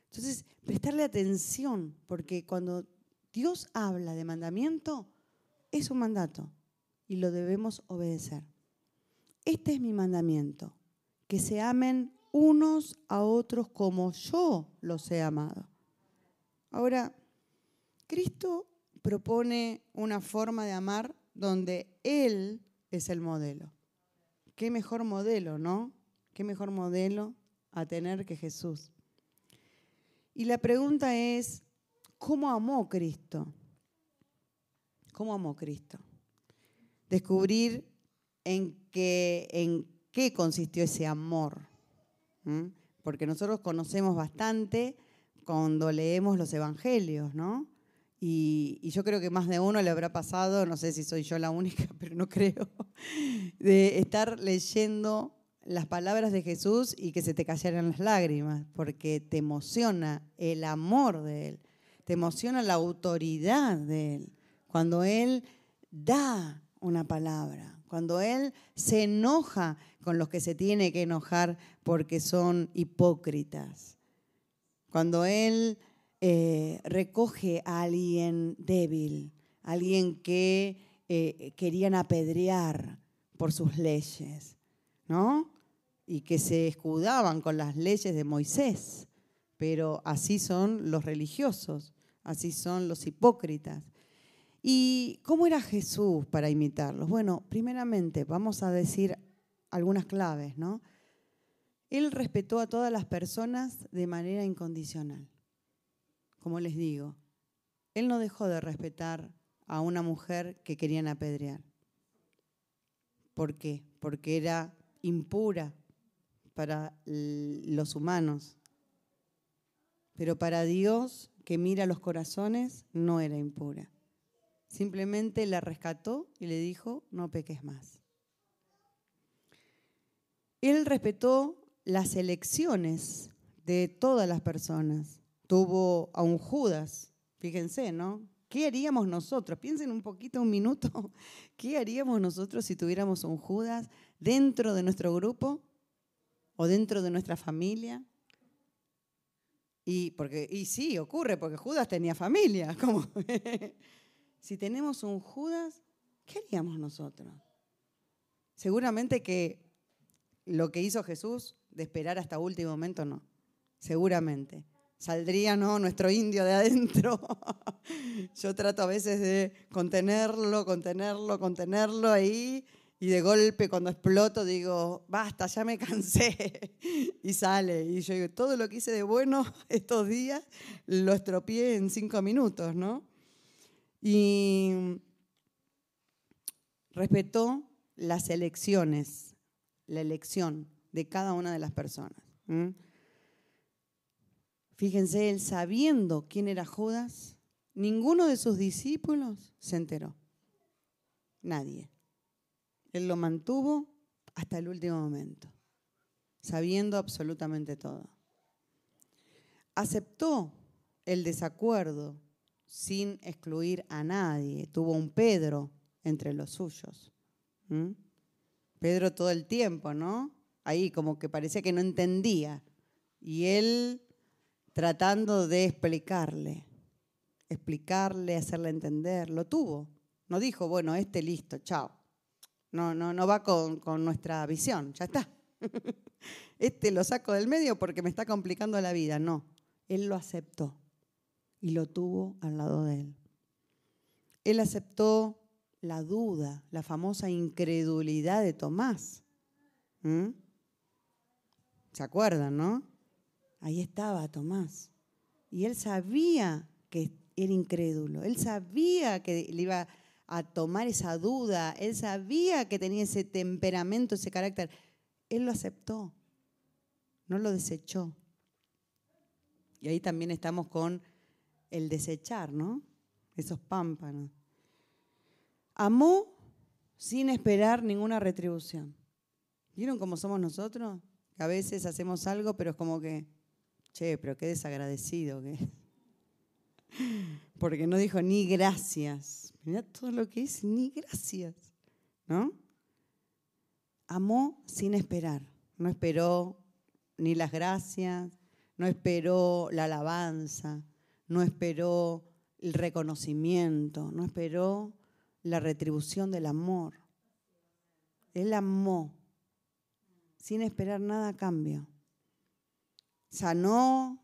Entonces, prestarle atención, porque cuando Dios habla de mandamiento, es un mandato y lo debemos obedecer. Este es mi mandamiento, que se amen unos a otros como yo los he amado. Ahora, Cristo propone una forma de amar donde Él es el modelo. Qué mejor modelo, ¿no? Qué mejor modelo a tener que Jesús. Y la pregunta es, ¿cómo amó Cristo? ¿Cómo amó Cristo? Descubrir en qué, en qué consistió ese amor. Porque nosotros conocemos bastante cuando leemos los evangelios, ¿no? Y, yo creo que más de uno le habrá pasado, no sé si soy yo la única, pero no creo, de estar leyendo las palabras de Jesús y que se te cayeran las lágrimas, porque te emociona el amor de Él, te emociona la autoridad de Él. Cuando Él da una palabra, cuando Él se enoja con los que se tiene que enojar porque son hipócritas, cuando Él eh, recoge a alguien débil, alguien que eh, querían apedrear por sus leyes, ¿no? Y que se escudaban con las leyes de Moisés. Pero así son los religiosos, así son los hipócritas. ¿Y cómo era Jesús para imitarlos? Bueno, primeramente vamos a decir algunas claves, ¿no? Él respetó a todas las personas de manera incondicional. Como les digo, él no dejó de respetar a una mujer que querían apedrear. ¿Por qué? Porque era impura para los humanos. Pero para Dios, que mira los corazones, no era impura. Simplemente la rescató y le dijo, no peques más. Él respetó las elecciones de todas las personas. Tuvo a un Judas, fíjense, ¿no? ¿Qué haríamos nosotros? Piensen un poquito, un minuto. ¿Qué haríamos nosotros si tuviéramos un Judas dentro de nuestro grupo o dentro de nuestra familia? Y, porque, y sí, ocurre, porque Judas tenía familia. Como, si tenemos un Judas, ¿qué haríamos nosotros? Seguramente que lo que hizo Jesús de esperar hasta último momento, no. Seguramente. Saldría, ¿no? Nuestro indio de adentro. Yo trato a veces de contenerlo, contenerlo, contenerlo ahí. Y de golpe, cuando exploto, digo, basta, ya me cansé. Y sale. Y yo digo, todo lo que hice de bueno estos días lo estropeé en cinco minutos, ¿no? Y respetó las elecciones, la elección de cada una de las personas. Fíjense, él sabiendo quién era Judas, ninguno de sus discípulos se enteró. Nadie. Él lo mantuvo hasta el último momento, sabiendo absolutamente todo. Aceptó el desacuerdo sin excluir a nadie. Tuvo un Pedro entre los suyos. Pedro todo el tiempo, ¿no? ahí como que parecía que no entendía. Y él tratando de explicarle, explicarle, hacerle entender, lo tuvo. No dijo, bueno, este listo, chao. No, no, no va con, con nuestra visión, ya está. este lo saco del medio porque me está complicando la vida. No, él lo aceptó y lo tuvo al lado de él. Él aceptó la duda, la famosa incredulidad de Tomás. ¿Se acuerdan, no? Ahí estaba Tomás. Y él sabía que era incrédulo. Él sabía que le iba a tomar esa duda. Él sabía que tenía ese temperamento, ese carácter. Él lo aceptó. No lo desechó. Y ahí también estamos con el desechar, ¿no? Esos pámpanos. Amó sin esperar ninguna retribución. ¿Vieron cómo somos nosotros? A veces hacemos algo, pero es como que, che, pero qué desagradecido que Porque no dijo ni gracias. Mira todo lo que es, ni gracias. ¿No? Amó sin esperar. No esperó ni las gracias, no esperó la alabanza, no esperó el reconocimiento, no esperó la retribución del amor. Él amó sin esperar nada a cambio. Sanó,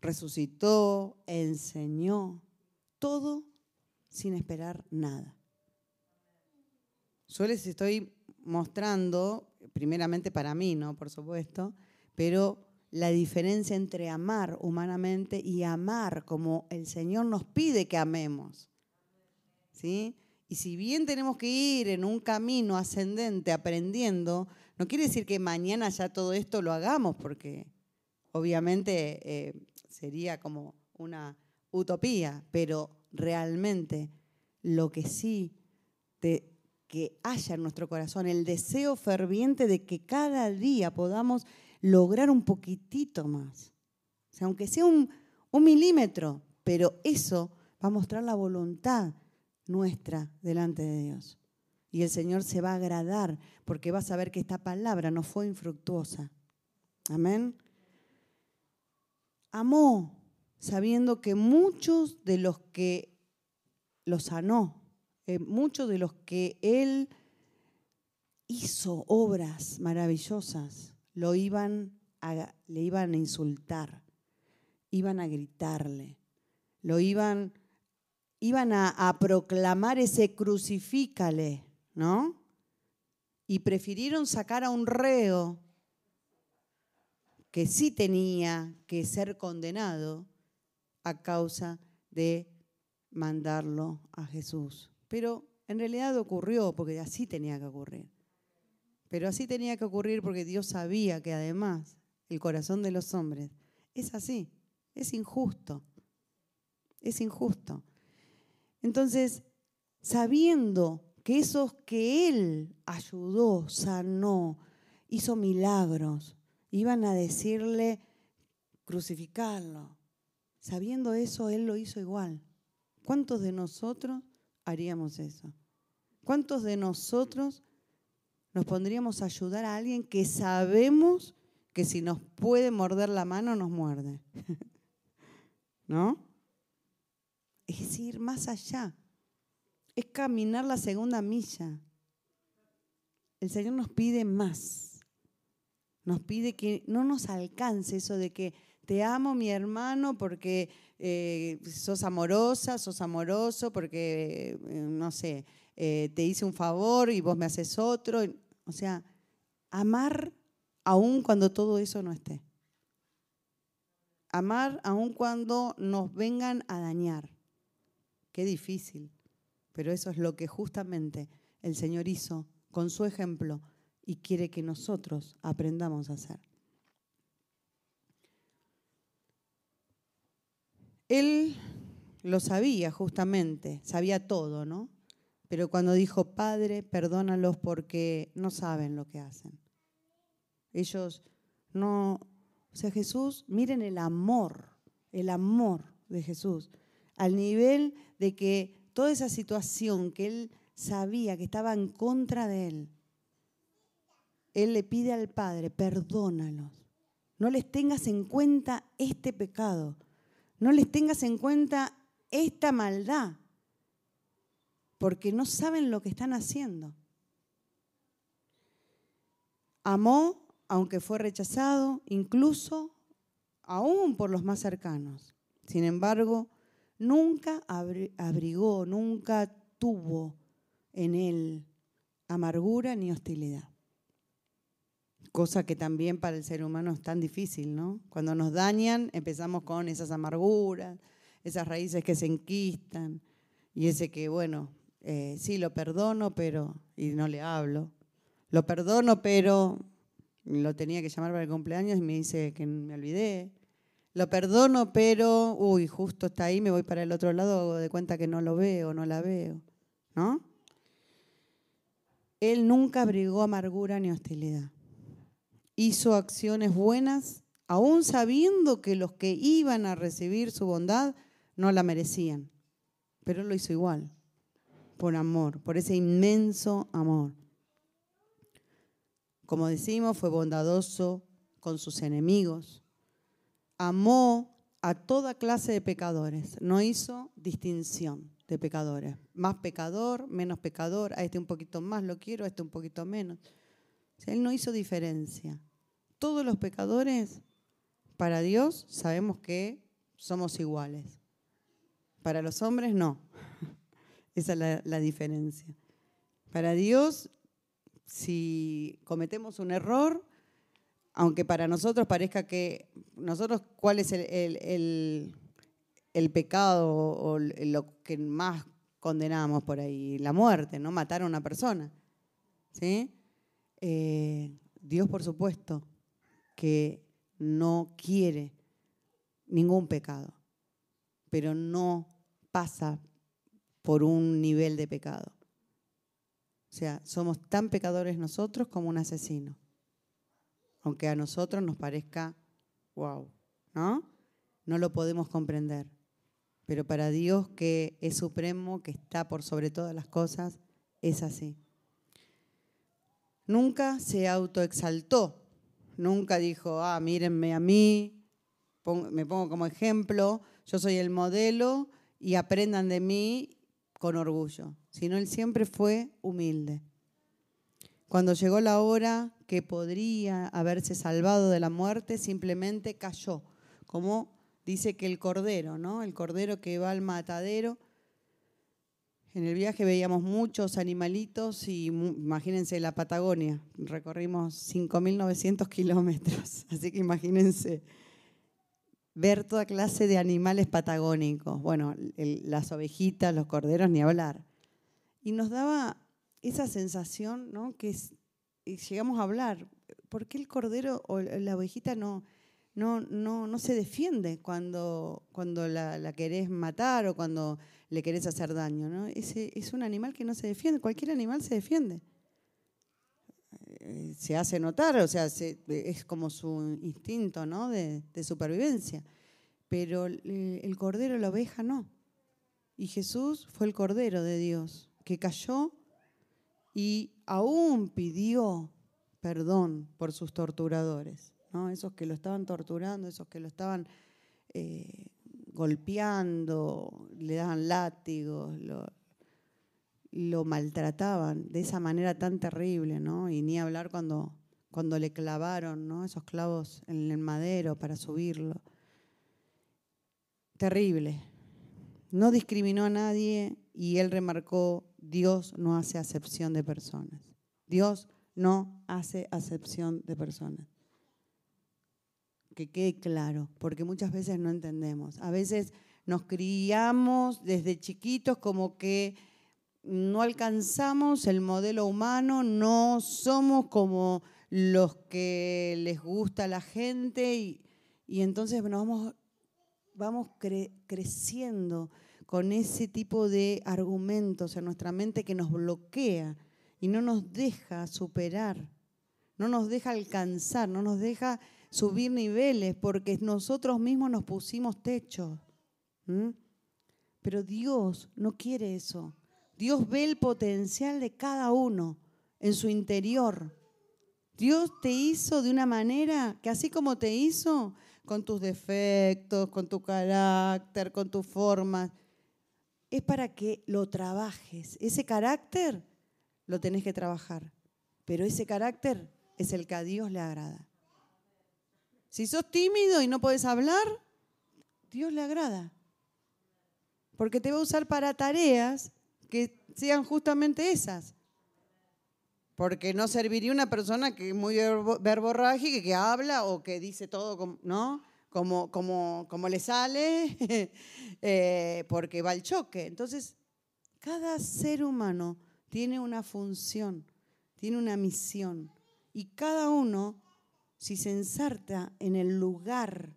resucitó, enseñó, todo sin esperar nada. Yo les estoy mostrando, primeramente para mí, ¿no? Por supuesto, pero la diferencia entre amar humanamente y amar como el Señor nos pide que amemos. ¿Sí? Y si bien tenemos que ir en un camino ascendente aprendiendo, no quiere decir que mañana ya todo esto lo hagamos, porque obviamente eh, sería como una utopía, pero realmente lo que sí que haya en nuestro corazón el deseo ferviente de que cada día podamos lograr un poquitito más. O sea, aunque sea un, milímetro, pero eso va a mostrar la voluntad nuestra delante de Dios. Y el Señor se va a agradar porque va a saber que esta palabra no fue infructuosa. Amén. Amó sabiendo que muchos de los que lo sanó, eh, muchos de los que Él hizo obras maravillosas, lo iban a, le iban a insultar, iban a gritarle, lo iban, iban a, a proclamar ese crucifícale, ¿no? Y prefirieron sacar a un reo que sí tenía que ser condenado a causa de mandarlo a Jesús. Pero en realidad ocurrió porque así tenía que ocurrir. Pero así tenía que ocurrir porque Dios sabía que además el corazón de los hombres es así, es injusto, es injusto. Entonces, sabiendo que esos que Él ayudó, sanó, hizo milagros, iban a decirle crucificarlo. Sabiendo eso, Él lo hizo igual. ¿Cuántos de nosotros haríamos eso? ¿Cuántos de nosotros nos pondríamos a ayudar a alguien que sabemos que si nos puede morder la mano, nos muerde? ¿No? Es decir, más allá. Es caminar la segunda milla. El Señor nos pide más. Nos pide que no nos alcance eso de que te amo mi hermano porque eh, sos amorosa, sos amoroso, porque, eh, no sé, eh, te hice un favor y vos me haces otro. O sea, amar aún cuando todo eso no esté. Amar aún cuando nos vengan a dañar. Qué difícil, pero eso es lo que justamente el Señor hizo con su ejemplo y quiere que nosotros aprendamos a hacer. Él lo sabía justamente, sabía todo, ¿no? Pero cuando dijo, Padre, perdónalos porque no saben lo que hacen. Ellos no, o sea, Jesús, miren el amor, el amor de Jesús, al nivel de que toda esa situación que él sabía que estaba en contra de él, él le pide al Padre, perdónalos. No les tengas en cuenta este pecado no les tengas en cuenta esta maldad, porque no saben lo que están haciendo. Amó, aunque fue rechazado, incluso aún por los más cercanos. Sin embargo, nunca abrigó, nunca tuvo en él amargura ni hostilidad cosa que también para el ser humano es tan difícil, ¿no? Cuando nos dañan empezamos con esas amarguras, esas raíces que se enquistan y ese que, bueno, eh, sí, lo perdono, pero, y no le hablo, lo perdono, pero lo tenía que llamar para el cumpleaños y me dice que me olvidé, lo perdono, pero, uy, justo está ahí, me voy para el otro lado, de cuenta que no lo veo, no la veo, ¿no? Él nunca abrigó amargura ni hostilidad hizo acciones buenas, aún sabiendo que los que iban a recibir su bondad no la merecían. Pero él lo hizo igual, por amor, por ese inmenso amor. Como decimos, fue bondadoso con sus enemigos. Amó a toda clase de pecadores. No hizo distinción de pecadores. Más pecador, menos pecador. A este un poquito más lo quiero, a este un poquito menos. él no hizo diferencia todos los pecadores, para Dios sabemos que somos iguales. Para los hombres no. Esa es la, diferencia. Para Dios, si cometemos un error, aunque para nosotros parezca que nosotros cuál es el, el, pecado o lo que más condenamos por ahí, la muerte, ¿no? Matar a una persona. ¿sí? Eh, Dios, por supuesto, que no quiere ningún pecado, pero no pasa por un nivel de pecado. O sea, somos tan pecadores nosotros como un asesino. Aunque a nosotros nos parezca, wow, ¿no? No lo podemos comprender. Pero para Dios que es supremo, que está por sobre todas las cosas, es así. Nunca se autoexaltó, nunca dijo, ah, mírenme a mí, me pongo como ejemplo, yo soy el modelo y aprendan de mí con orgullo, sino él siempre fue humilde. Cuando llegó la hora que podría haberse salvado de la muerte, simplemente cayó, como dice que el cordero, ¿no? El cordero que va al matadero. En el viaje veíamos muchos animalitos y imagínense la Patagonia, recorrimos 5.900 kilómetros, así que imagínense ver toda clase de animales patagónicos, bueno, las ovejitas, los corderos, ni hablar. Y nos daba esa sensación, ¿no? Que llegamos a hablar, ¿por qué el cordero o la ovejita no, no, no, no se defiende cuando, cuando la, querés matar o cuando le querés hacer daño? ¿no? Es un animal que no se defiende, cualquier animal se defiende. Eh, se hace notar, o sea, es como su instinto ¿no? de, supervivencia. Pero el cordero, la oveja, no. Y Jesús fue el cordero de Dios, que cayó y aún pidió perdón por sus torturadores, ¿no? esos que lo estaban torturando, esos que lo estaban eh, golpeando, le daban látigos, lo, lo maltrataban de esa manera tan terrible, ¿no? Y ni hablar cuando, cuando le clavaron, ¿no? Esos clavos en el madero para subirlo. Terrible. No discriminó a nadie y él remarcó, Dios no hace acepción de personas. Dios no hace acepción de personas. Que quede claro, porque muchas veces no entendemos. A veces nos criamos desde chiquitos como que no alcanzamos el modelo humano, no somos como los que les gusta a la gente y, entonces vamos, vamos creciendo con ese tipo de argumentos en nuestra mente que nos bloquea y no nos deja superar, no nos deja alcanzar, no nos deja subir niveles porque nosotros mismos nos pusimos techos. Pero Dios no quiere eso. Dios ve el potencial de cada uno en su interior. Dios te hizo de una manera que así como te hizo, con tus defectos, con tu carácter, con tus formas, es para que lo trabajes. Ese carácter lo tenés que trabajar, pero ese carácter es el que a Dios le agrada. Si sos tímido y no podés hablar, Dios le agrada, porque te va a usar para tareas que sean justamente esas. Porque no serviría una persona que es muy verborrágica, que habla o que dice todo, ¿no? Como, como, como le sale, eh, porque va al choque. Entonces, cada ser humano tiene una función, tiene una misión. Y cada uno, si se inserta en el lugar,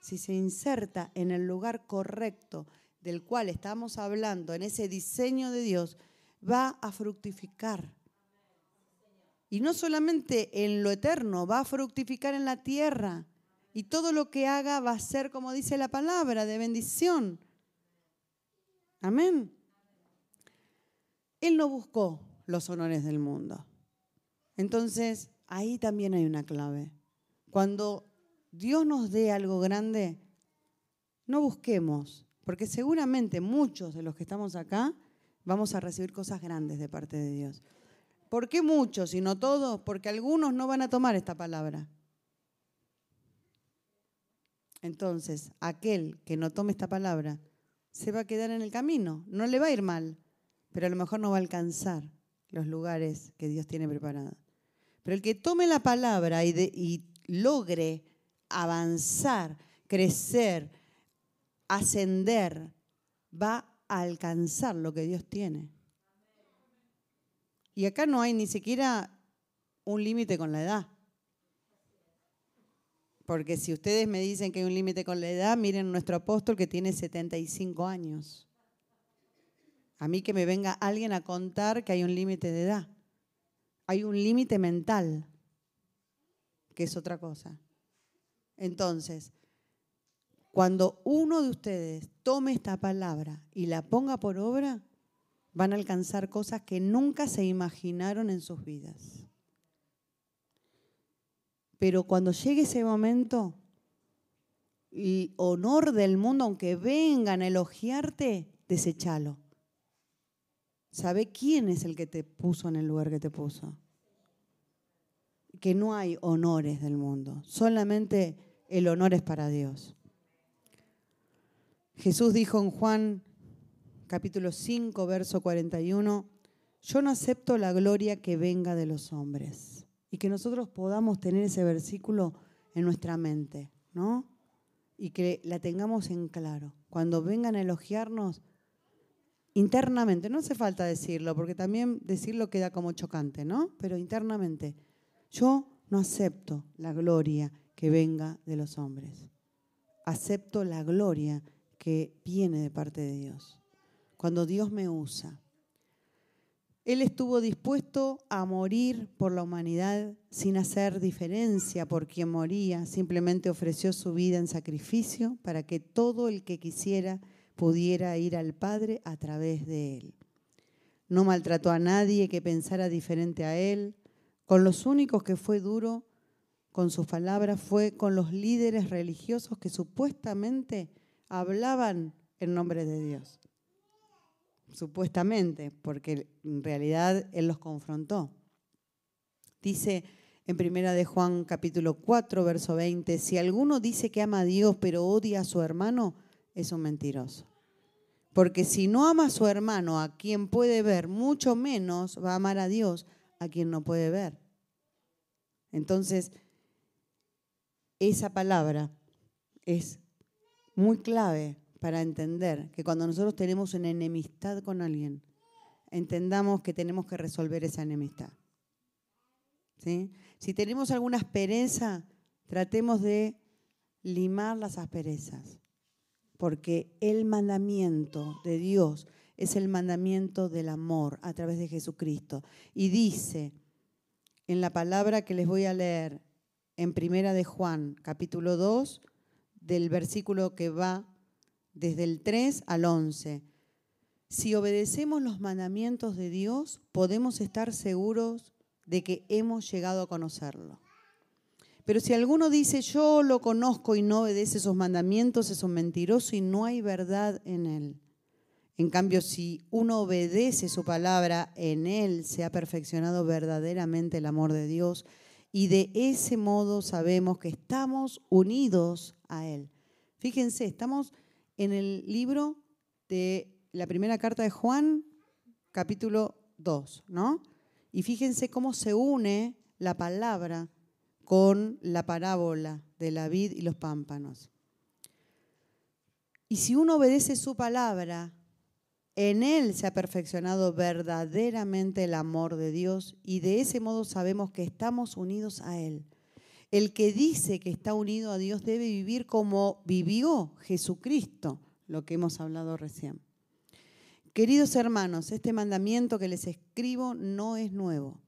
si se inserta en el lugar correcto, del cual estamos hablando, en ese diseño de Dios, va a fructificar. Y no solamente en lo eterno, va a fructificar en la tierra. Y todo lo que haga va a ser, como dice la palabra, de bendición. Amén. Él no buscó los honores del mundo. Entonces, ahí también hay una clave. Cuando Dios nos dé algo grande, no busquemos porque seguramente muchos de los que estamos acá vamos a recibir cosas grandes de parte de Dios. ¿Por qué muchos y no todos? Porque algunos no van a tomar esta palabra. Entonces, aquel que no tome esta palabra se va a quedar en el camino. No le va a ir mal, pero a lo mejor no va a alcanzar los lugares que Dios tiene preparados. Pero el que tome la palabra y, logre avanzar, crecer, ascender, va a alcanzar lo que Dios tiene. Y acá no hay ni siquiera un límite con la edad. Porque si ustedes me dicen que hay un límite con la edad, miren nuestro apóstol que tiene 75 años. A mí que me venga alguien a contar que hay un límite de edad. Hay un límite mental, que es otra cosa. Entonces, cuando uno de ustedes tome esta palabra y la ponga por obra, van a alcanzar cosas que nunca se imaginaron en sus vidas. Pero cuando llegue ese momento, el honor del mundo, aunque vengan a elogiarte, desechalo. ¿Sabe quién es el que te puso en el lugar que te puso? Que no hay honores del mundo, solamente el honor es para Dios. Jesús dijo en Juan capítulo 5, verso 41, yo no acepto la gloria que venga de los hombres. Y que nosotros podamos tener ese versículo en nuestra mente, ¿no? Y que la tengamos en claro. Cuando vengan a elogiarnos internamente, no hace falta decirlo, porque también decirlo queda como chocante, ¿no? Pero internamente, yo no acepto la gloria que venga de los hombres. Acepto la gloria que viene de parte de Dios. Cuando Dios me usa. Él estuvo dispuesto a morir por la humanidad sin hacer diferencia por quien moría, simplemente ofreció su vida en sacrificio para que todo el que quisiera pudiera ir al Padre a través de él. No maltrató a nadie que pensara diferente a él. Con los únicos que fue duro con sus palabras fue con los líderes religiosos que supuestamente hablaban en nombre de Dios. Supuestamente, porque en realidad Él los confrontó. Dice en primera de Juan capítulo 4, verso 20, si alguno dice que ama a Dios pero odia a su hermano, es un mentiroso. Porque si no ama a su hermano, a quien puede ver, mucho menos va a amar a Dios, a quien no puede ver. Entonces, esa palabra es muy clave para entender que cuando nosotros tenemos una enemistad con alguien, entendamos que tenemos que resolver esa enemistad. Si tenemos alguna aspereza, tratemos de limar las asperezas, porque el mandamiento de Dios es el mandamiento del amor a través de Jesucristo. Y dice en la palabra que les voy a leer en Primera de Juan, capítulo 2, del versículo que va desde el 3 al 11. Si obedecemos los mandamientos de Dios, podemos estar seguros de que hemos llegado a conocerlo. Pero si alguno dice yo lo conozco y no obedece esos mandamientos, es un mentiroso y no hay verdad en él. En cambio, si uno obedece su palabra, en él se ha perfeccionado verdaderamente el amor de Dios y de ese modo sabemos que estamos unidos Él. Fíjense, estamos en el libro de la primera carta de Juan, capítulo 2, ¿no? Y fíjense cómo se une la palabra con la parábola de la vid y los pámpanos. Y si uno obedece su palabra, en Él se ha perfeccionado verdaderamente el amor de Dios y de ese modo sabemos que estamos unidos a Él. El que dice que está unido a Dios debe vivir como vivió Jesucristo, lo que hemos hablado recién. Queridos hermanos, este mandamiento que les escribo no es nuevo.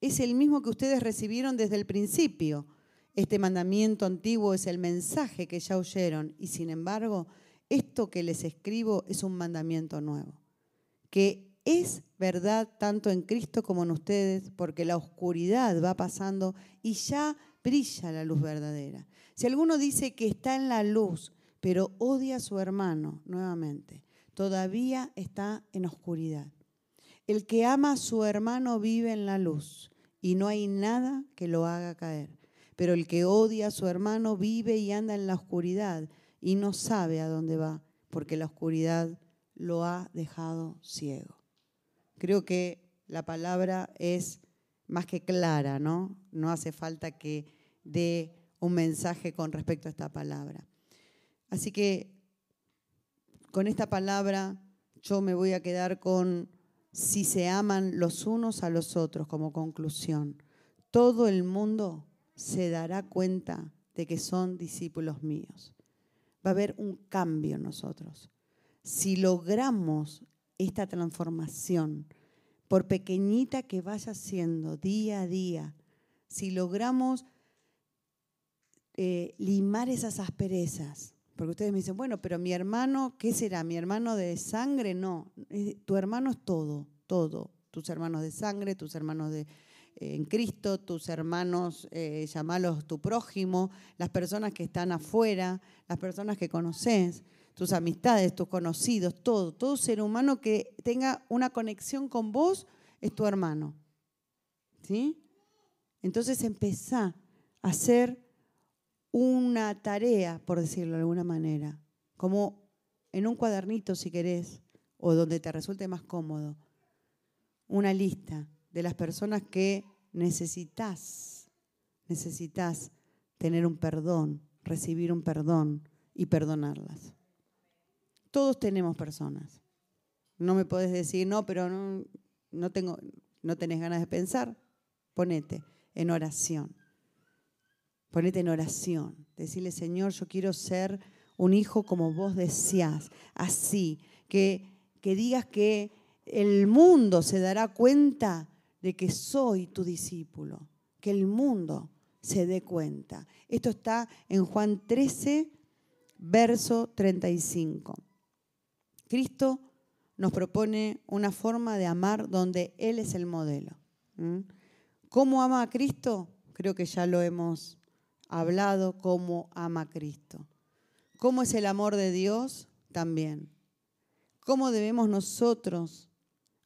Es el mismo que ustedes recibieron desde el principio. Este mandamiento antiguo es el mensaje que ya oyeron y sin embargo esto que les escribo es un mandamiento nuevo, que es verdad tanto en Cristo como en ustedes, porque la oscuridad va pasando y ya brilla la luz verdadera. Si alguno dice que está en la luz, pero odia a su hermano, nuevamente, todavía está en oscuridad. El que ama a su hermano vive en la luz y no hay nada que lo haga caer. Pero el que odia a su hermano vive y anda en la oscuridad y no sabe a dónde va porque la oscuridad lo ha dejado ciego. Creo que la palabra es más que clara, ¿no? No hace falta que dé un mensaje con respecto a esta palabra. Así que con esta palabra yo me voy a quedar con si se aman los unos a los otros como conclusión. Todo el mundo se dará cuenta de que son discípulos míos va a haber un cambio en nosotros. Si logramos esta transformación, por pequeñita que vaya siendo día a día, si logramos eh, limar esas asperezas, porque ustedes me dicen, bueno, pero mi hermano, ¿qué será? ¿Mi hermano de sangre? No, tu hermano es todo, todo. Tus hermanos de sangre, tus hermanos de, eh, en Cristo, tus hermanos, eh, llamalos tu prójimo, las personas que están afuera, las personas que conoces, tus amistades, tus conocidos, todo, todo ser humano que tenga una conexión con vos es tu hermano. ¿Sí? Entonces empezá a hacer una tarea, por decirlo de alguna manera, como en un cuadernito si querés, o donde te resulte más cómodo, una lista de las personas que necesitas, necesitas tener un perdón, recibir un perdón y perdonarlas. Todos tenemos personas. No me podés decir, no, pero no, no, tengo, no tenés ganas de pensar. Ponete en oración. Ponete en oración. Decirle, Señor, yo quiero ser un hijo como vos deseás. Así, que, que digas que el mundo se dará cuenta de que soy tu discípulo. Que el mundo se dé cuenta. Esto está en Juan 13, verso 35. Cristo nos propone una forma de amar donde Él es el modelo. ¿Cómo ama a Cristo? Creo que ya lo hemos hablado cómo ama a Cristo. ¿Cómo es el amor de Dios? También. ¿Cómo debemos nosotros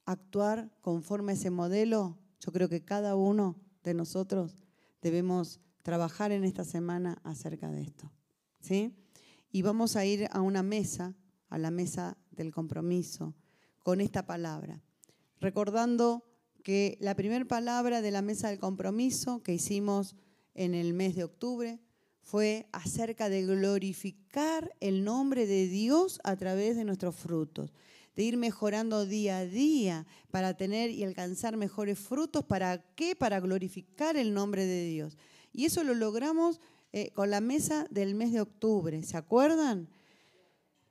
actuar conforme a ese modelo? Yo creo que cada uno de nosotros debemos trabajar en esta semana acerca de esto. ¿sí? Y vamos a ir a una mesa, a la mesa del compromiso, con esta palabra, recordando que la primera palabra de la mesa del compromiso que hicimos en el mes de octubre fue acerca de glorificar el nombre de Dios a través de nuestros frutos, de ir mejorando día a día para tener y alcanzar mejores frutos. ¿Para qué? Para glorificar el nombre de Dios. Y eso lo logramos eh, con la mesa del mes de octubre, ¿se acuerdan?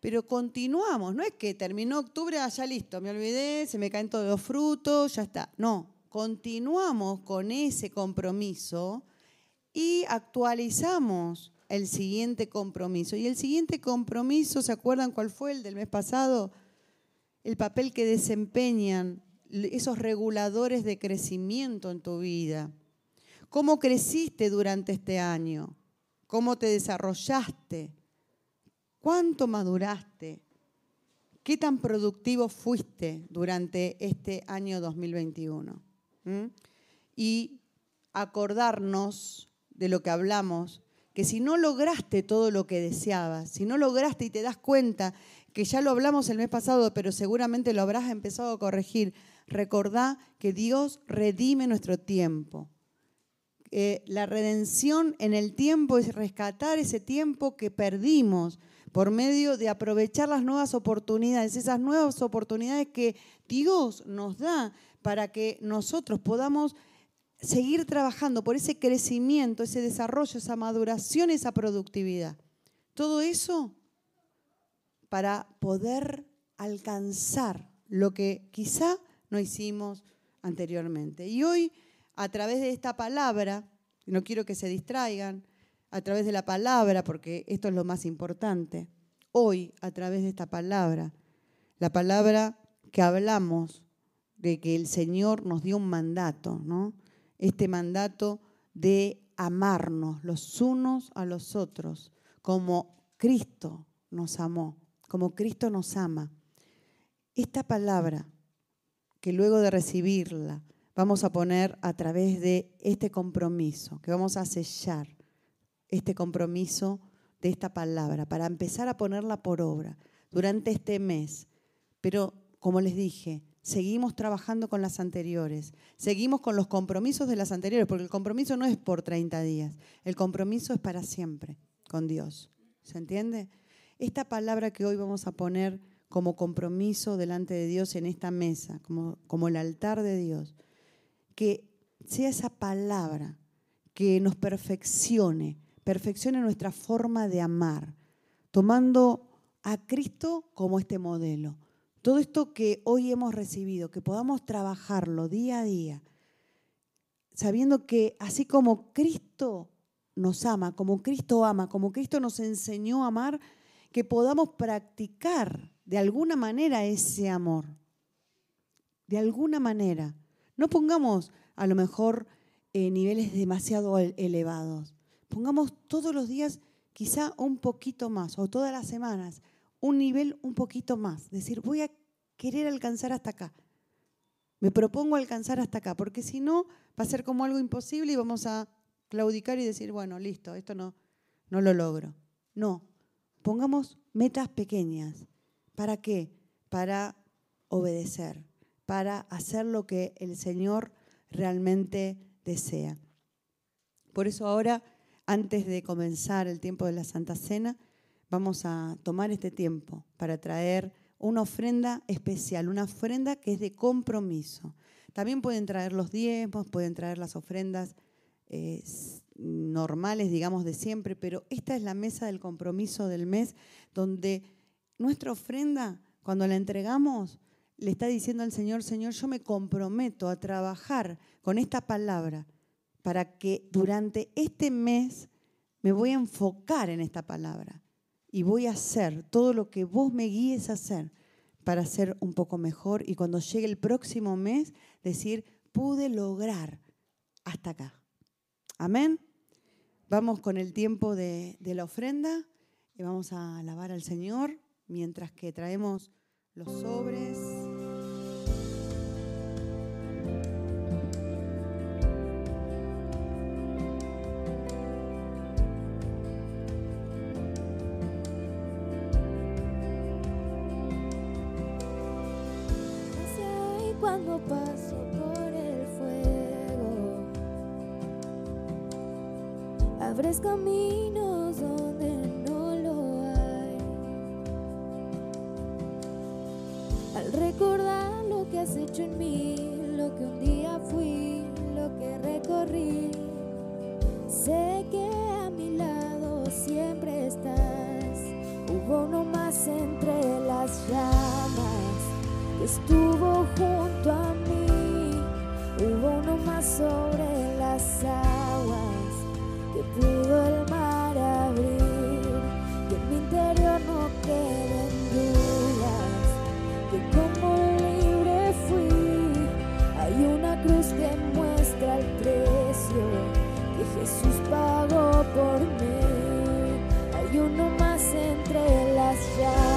Pero continuamos, no es que terminó octubre, ah, ya listo, me olvidé, se me caen todos los frutos, ya está. No, continuamos con ese compromiso y actualizamos el siguiente compromiso. Y el siguiente compromiso, ¿se acuerdan cuál fue el del mes pasado? El papel que desempeñan esos reguladores de crecimiento en tu vida. ¿Cómo creciste durante este año? ¿Cómo te desarrollaste? ¿Cuánto maduraste? ¿Qué tan productivo fuiste durante este año 2021? ¿Mm? Y acordarnos de lo que hablamos, que si no lograste todo lo que deseabas, si no lograste y te das cuenta que ya lo hablamos el mes pasado, pero seguramente lo habrás empezado a corregir, recordá que Dios redime nuestro tiempo. Eh, la redención en el tiempo es rescatar ese tiempo que perdimos por medio de aprovechar las nuevas oportunidades, esas nuevas oportunidades que Dios nos da para que nosotros podamos seguir trabajando por ese crecimiento, ese desarrollo, esa maduración, esa productividad. Todo eso para poder alcanzar lo que quizá no hicimos anteriormente. Y hoy, a través de esta palabra, no quiero que se distraigan, a través de la palabra, porque esto es lo más importante, hoy, a través de esta palabra, la palabra que hablamos de que el Señor nos dio un mandato, ¿no? este mandato de amarnos los unos a los otros, como Cristo nos amó, como Cristo nos ama. Esta palabra, que luego de recibirla, vamos a poner a través de este compromiso, que vamos a sellar este compromiso de esta palabra, para empezar a ponerla por obra durante este mes. Pero, como les dije, seguimos trabajando con las anteriores, seguimos con los compromisos de las anteriores, porque el compromiso no es por 30 días, el compromiso es para siempre con Dios. ¿Se entiende? Esta palabra que hoy vamos a poner como compromiso delante de Dios en esta mesa, como, el altar de Dios, que sea esa palabra que nos perfeccione, perfeccione nuestra forma de amar, tomando a Cristo como este modelo todo esto que hoy hemos recibido, que podamos trabajarlo día a día, sabiendo que así como Cristo nos ama, como Cristo ama, como Cristo nos enseñó a amar, que podamos practicar de alguna manera ese amor. De alguna manera. No pongamos a lo mejor eh, niveles demasiado elevados. Pongamos todos los días quizá un poquito más, o todas las semanas, un nivel un poquito más. Decir, voy a querer alcanzar hasta acá. Me propongo alcanzar hasta acá, porque si no, va a ser como algo imposible y vamos a claudicar y decir, bueno, listo, esto no, no lo logro. No, pongamos metas pequeñas. ¿Para qué? Para obedecer, para hacer lo que el Señor realmente desea. Por eso ahora, antes de comenzar el tiempo de la Santa Cena, vamos a tomar este tiempo para traer una ofrenda especial, una ofrenda que es de compromiso. También pueden traer los diezmos, pueden traer las ofrendas eh, normales, digamos, de siempre, pero esta es la mesa del compromiso del mes, donde nuestra ofrenda, cuando la entregamos, le está diciendo al Señor, Señor, yo me comprometo a trabajar con esta palabra para que durante este mes me voy a enfocar en esta palabra y voy a hacer todo lo que vos me guíes a hacer para ser un poco mejor y cuando llegue el próximo mes decir, pude lograr hasta acá. Amén. Vamos con el tiempo de, de la ofrenda y vamos a alabar al Señor mientras que traemos los sobres. Caminos donde no lo hay. Al recordar lo que has hecho en mí, lo que un día fui, lo que recorrí, sé que a mi lado siempre estás. Hubo uno más entre las llamas estuvo junto a mí. Hubo uno más sobre las aguas que pudo el mar abrir. Que en mi interior no queden dudas, que como libre fui. Hay una cruz que muestra el precio que Jesús pagó por mí. Hay uno más entre las llamas.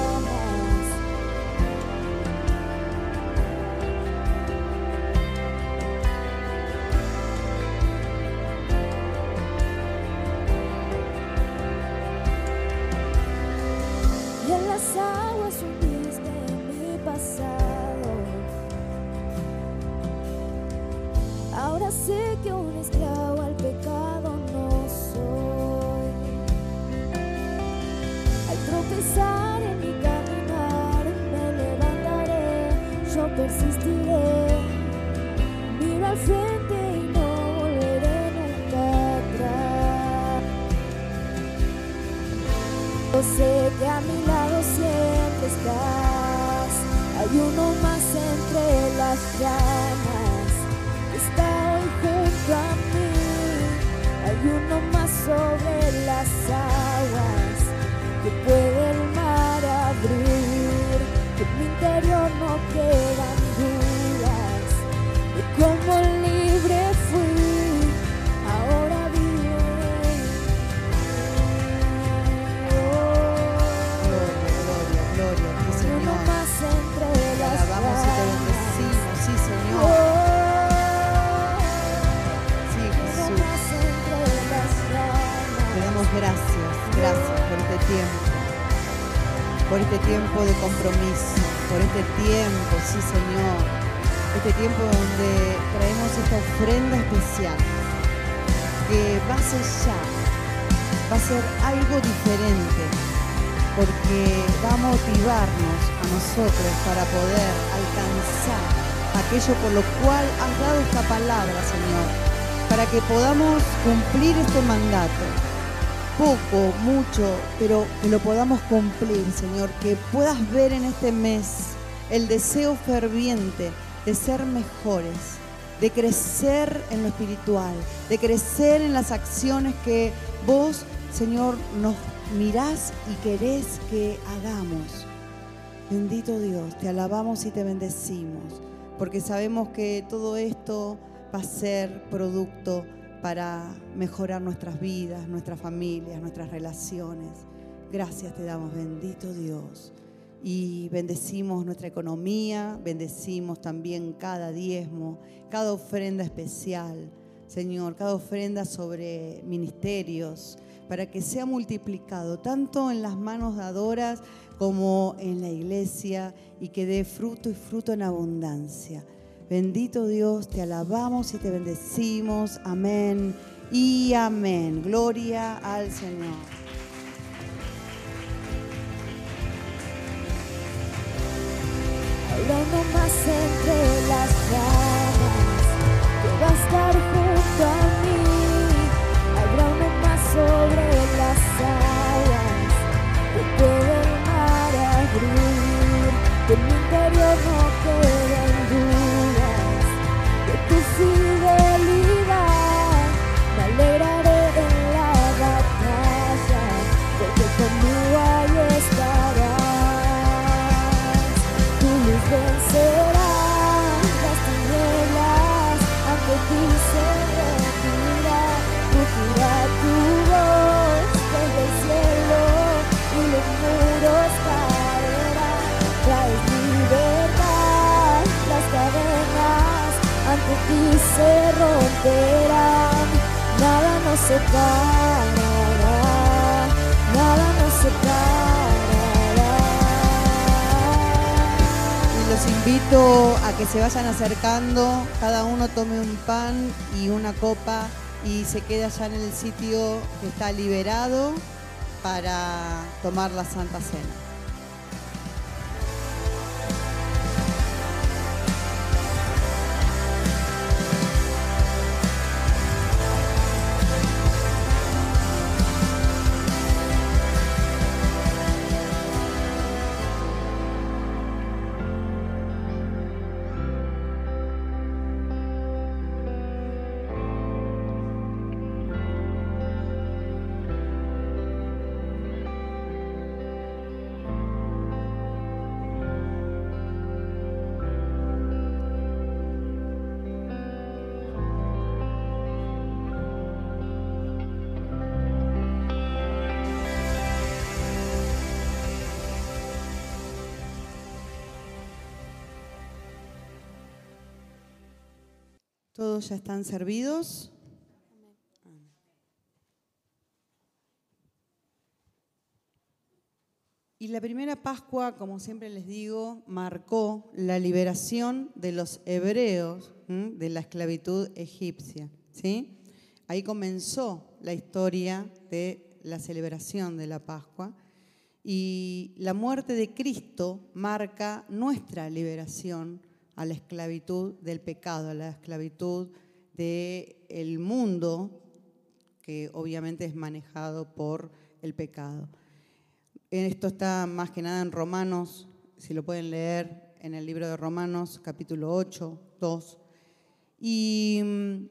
Tropezar en mi caminar me levantaré, yo persistiré. Miro al frente y no volveré nunca atrás. Yo sé que a mi lado siempre estás. Hay uno más entre las llamas. Está hoy junto a mí. Hay uno más sobre las aguas. Que puede gracias, gracias por este tiempo, por este tiempo de compromiso, por este tiempo, sí Señor, este tiempo donde traemos esta ofrenda especial que va a ser ya, va a ser algo diferente, porque va a motivarnos a nosotros para poder alcanzar aquello por lo cual has dado esta palabra, Señor, para que podamos cumplir este mandato poco, mucho, pero que lo podamos cumplir, Señor, que puedas ver en este mes el deseo ferviente de ser mejores, de crecer en lo espiritual, de crecer en las acciones que vos, Señor, nos mirás y querés que hagamos. Bendito Dios, te alabamos y te bendecimos, porque sabemos que todo esto va a ser producto para mejorar nuestras vidas, nuestras familias, nuestras relaciones. Gracias te damos, bendito Dios. Y bendecimos nuestra economía, bendecimos también cada diezmo, cada ofrenda especial, Señor, cada ofrenda sobre ministerios, para que sea multiplicado tanto en las manos dadoras como en la iglesia y que dé fruto y fruto en abundancia. Bendito Dios, te alabamos y te bendecimos. Amén y amén. Gloria al Señor. Hablando más entre las a estar ti se romperán. Nada nos separará, nada nos separará. Y los invito a que se vayan acercando, cada uno tome un pan y una copa y se quede allá en el sitio que está liberado para tomar la Santa Cena. ¿Todos ya están servidos? Y la primera Pascua, como siempre les digo, marcó la liberación de los hebreos de la esclavitud egipcia. ¿sí? Ahí comenzó la historia de la celebración de la Pascua. Y la muerte de Cristo marca nuestra liberación a la esclavitud del pecado, a la esclavitud del mundo que obviamente es manejado por el pecado. Esto está más que nada en Romanos, si lo pueden leer en el libro de Romanos, capítulo 8, 2. Y mm,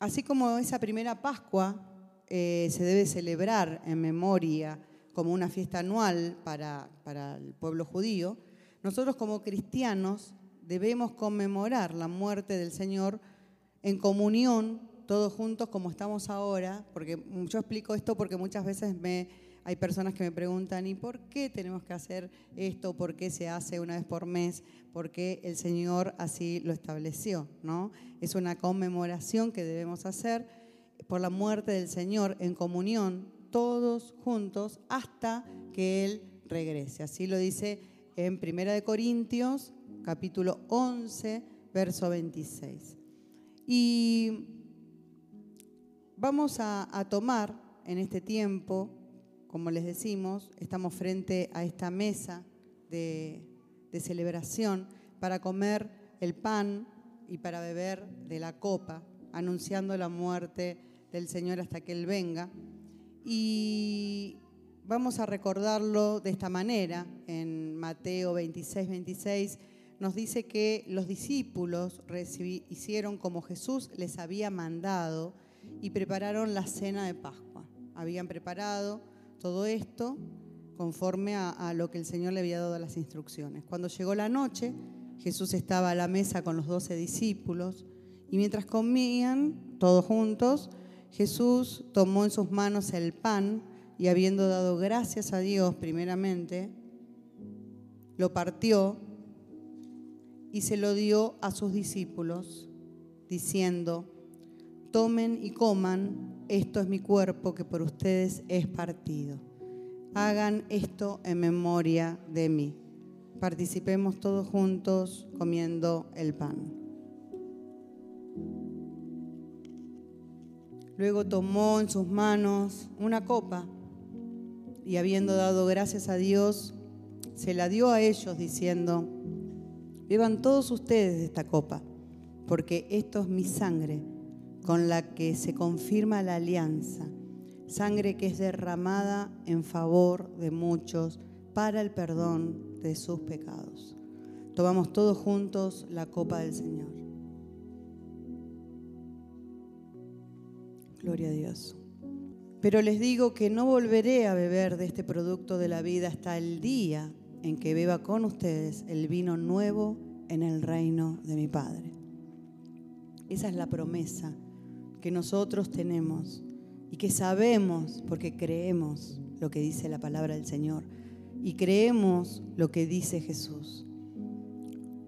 así como esa primera Pascua eh, se debe celebrar en memoria como una fiesta anual para, para el pueblo judío, nosotros como cristianos debemos conmemorar la muerte del Señor en comunión, todos juntos como estamos ahora, porque yo explico esto porque muchas veces hay personas que me preguntan, ¿y por qué tenemos que hacer esto? ¿Por qué se hace una vez por mes? Porque el Señor así lo estableció. Es una conmemoración que debemos hacer por la muerte del Señor en comunión, todos juntos, hasta que Él regrese. Así lo dice en Primera de Corintios, capítulo 11, verso 26. Y vamos a, tomar en este tiempo, como les decimos, estamos frente a esta mesa de celebración para comer el pan y para beber de la copa, anunciando la muerte del Señor hasta que Él venga. Y vamos a recordarlo de esta manera, en Mateo 26, 26, nos dice que los discípulos hicieron como Jesús les había mandado y prepararon la cena de Pascua. Habían preparado todo esto conforme a, lo que el Señor le había dado las instrucciones. Cuando llegó la noche, Jesús estaba a la mesa con los doce discípulos y mientras comían todos juntos, Jesús tomó en sus manos el pan y habiendo dado gracias a Dios primeramente, lo partió y se lo dio a sus discípulos, diciendo, tomen y coman, esto es mi cuerpo que por ustedes es partido. Hagan esto en memoria de mí. Participemos todos juntos comiendo el pan. Luego tomó en sus manos una copa y habiendo dado gracias a Dios, se la dio a ellos diciendo, beban todos ustedes de esta copa, porque esto es mi sangre con la que se confirma la alianza, sangre que es derramada en favor de muchos para el perdón de sus pecados. Tomamos todos juntos la copa del Señor. Gloria a Dios. Pero les digo que no volveré a beber de este producto de la vida hasta el día en que beba con ustedes el vino nuevo en el reino de mi Padre. Esa es la promesa que nosotros tenemos y que sabemos porque creemos lo que dice la palabra del Señor y creemos lo que dice Jesús.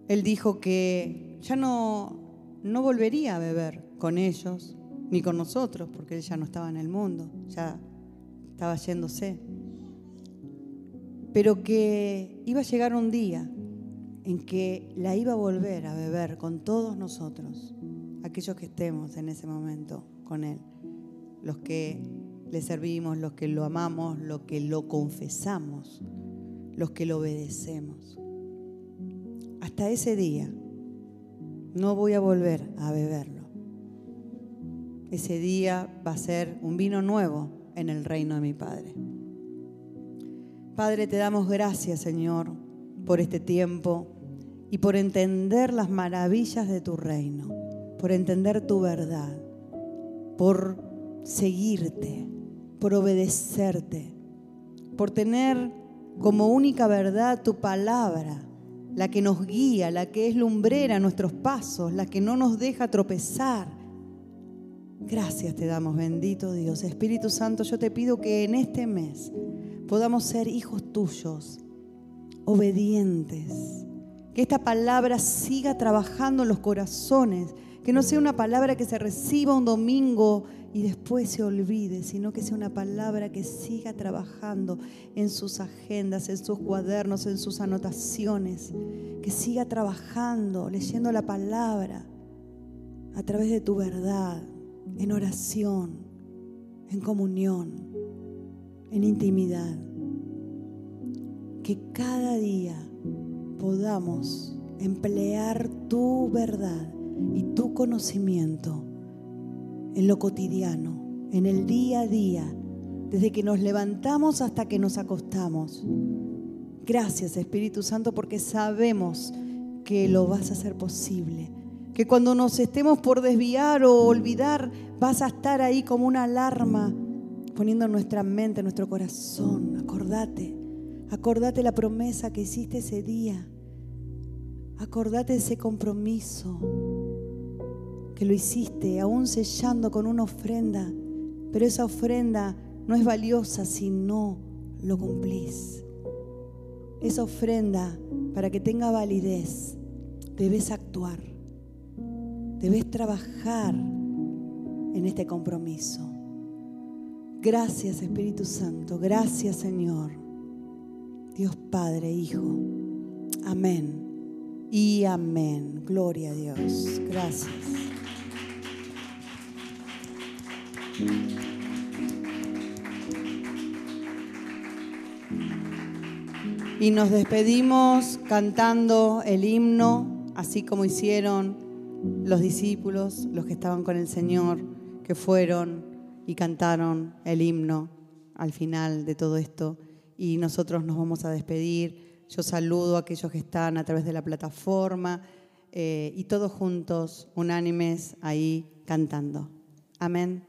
Él dijo que ya no, no volvería a beber con ellos ni con nosotros, porque Él ya no estaba en el mundo, ya estaba yéndose. Pero que iba a llegar un día en que la iba a volver a beber con todos nosotros, aquellos que estemos en ese momento con Él, los que le servimos, los que lo amamos, los que lo confesamos, los que lo obedecemos. Hasta ese día no voy a volver a beberlo ese día va a ser un vino nuevo en el reino de mi Padre. Padre, te damos gracias, Señor, por este tiempo y por entender las maravillas de tu reino, por entender tu verdad, por seguirte, por obedecerte, por tener como única verdad tu palabra, la que nos guía, la que es lumbrera a nuestros pasos, la que no nos deja tropezar Gracias te damos, bendito Dios. Espíritu Santo, yo te pido que en este mes podamos ser hijos tuyos, obedientes. Que esta palabra siga trabajando en los corazones. Que no sea una palabra que se reciba un domingo y después se olvide, sino que sea una palabra que siga trabajando en sus agendas, en sus cuadernos, en sus anotaciones. Que siga trabajando, leyendo la palabra a través de tu verdad, en oración, en comunión, en intimidad. Que cada día podamos emplear tu verdad y tu conocimiento en lo cotidiano, en el día a día, desde que nos levantamos hasta que nos acostamos. Gracias Espíritu Santo porque sabemos que lo vas a hacer posible que cuando nos estemos por desviar o olvidar, vas a estar ahí como una alarma, poniendo en nuestra mente, en nuestro corazón. Acordate, acordate la promesa que hiciste ese día. Acordate ese compromiso que lo hiciste, aún sellando con una ofrenda, pero esa ofrenda no es valiosa si no lo cumplís. Esa ofrenda, para que tenga validez, debes actuar. Debes trabajar en este compromiso. Gracias Espíritu Santo, gracias Señor. Dios Padre, Hijo. Amén. Y amén. Gloria a Dios. Gracias. Y nos despedimos cantando el himno, así como hicieron los discípulos, los que estaban con el Señor, que fueron y cantaron el himno al final de todo esto. Y nosotros nos vamos a despedir Yo saludo a aquellos que están a través de la plataforma eh, y todos juntos, unánimes, ahí cantando. Amén.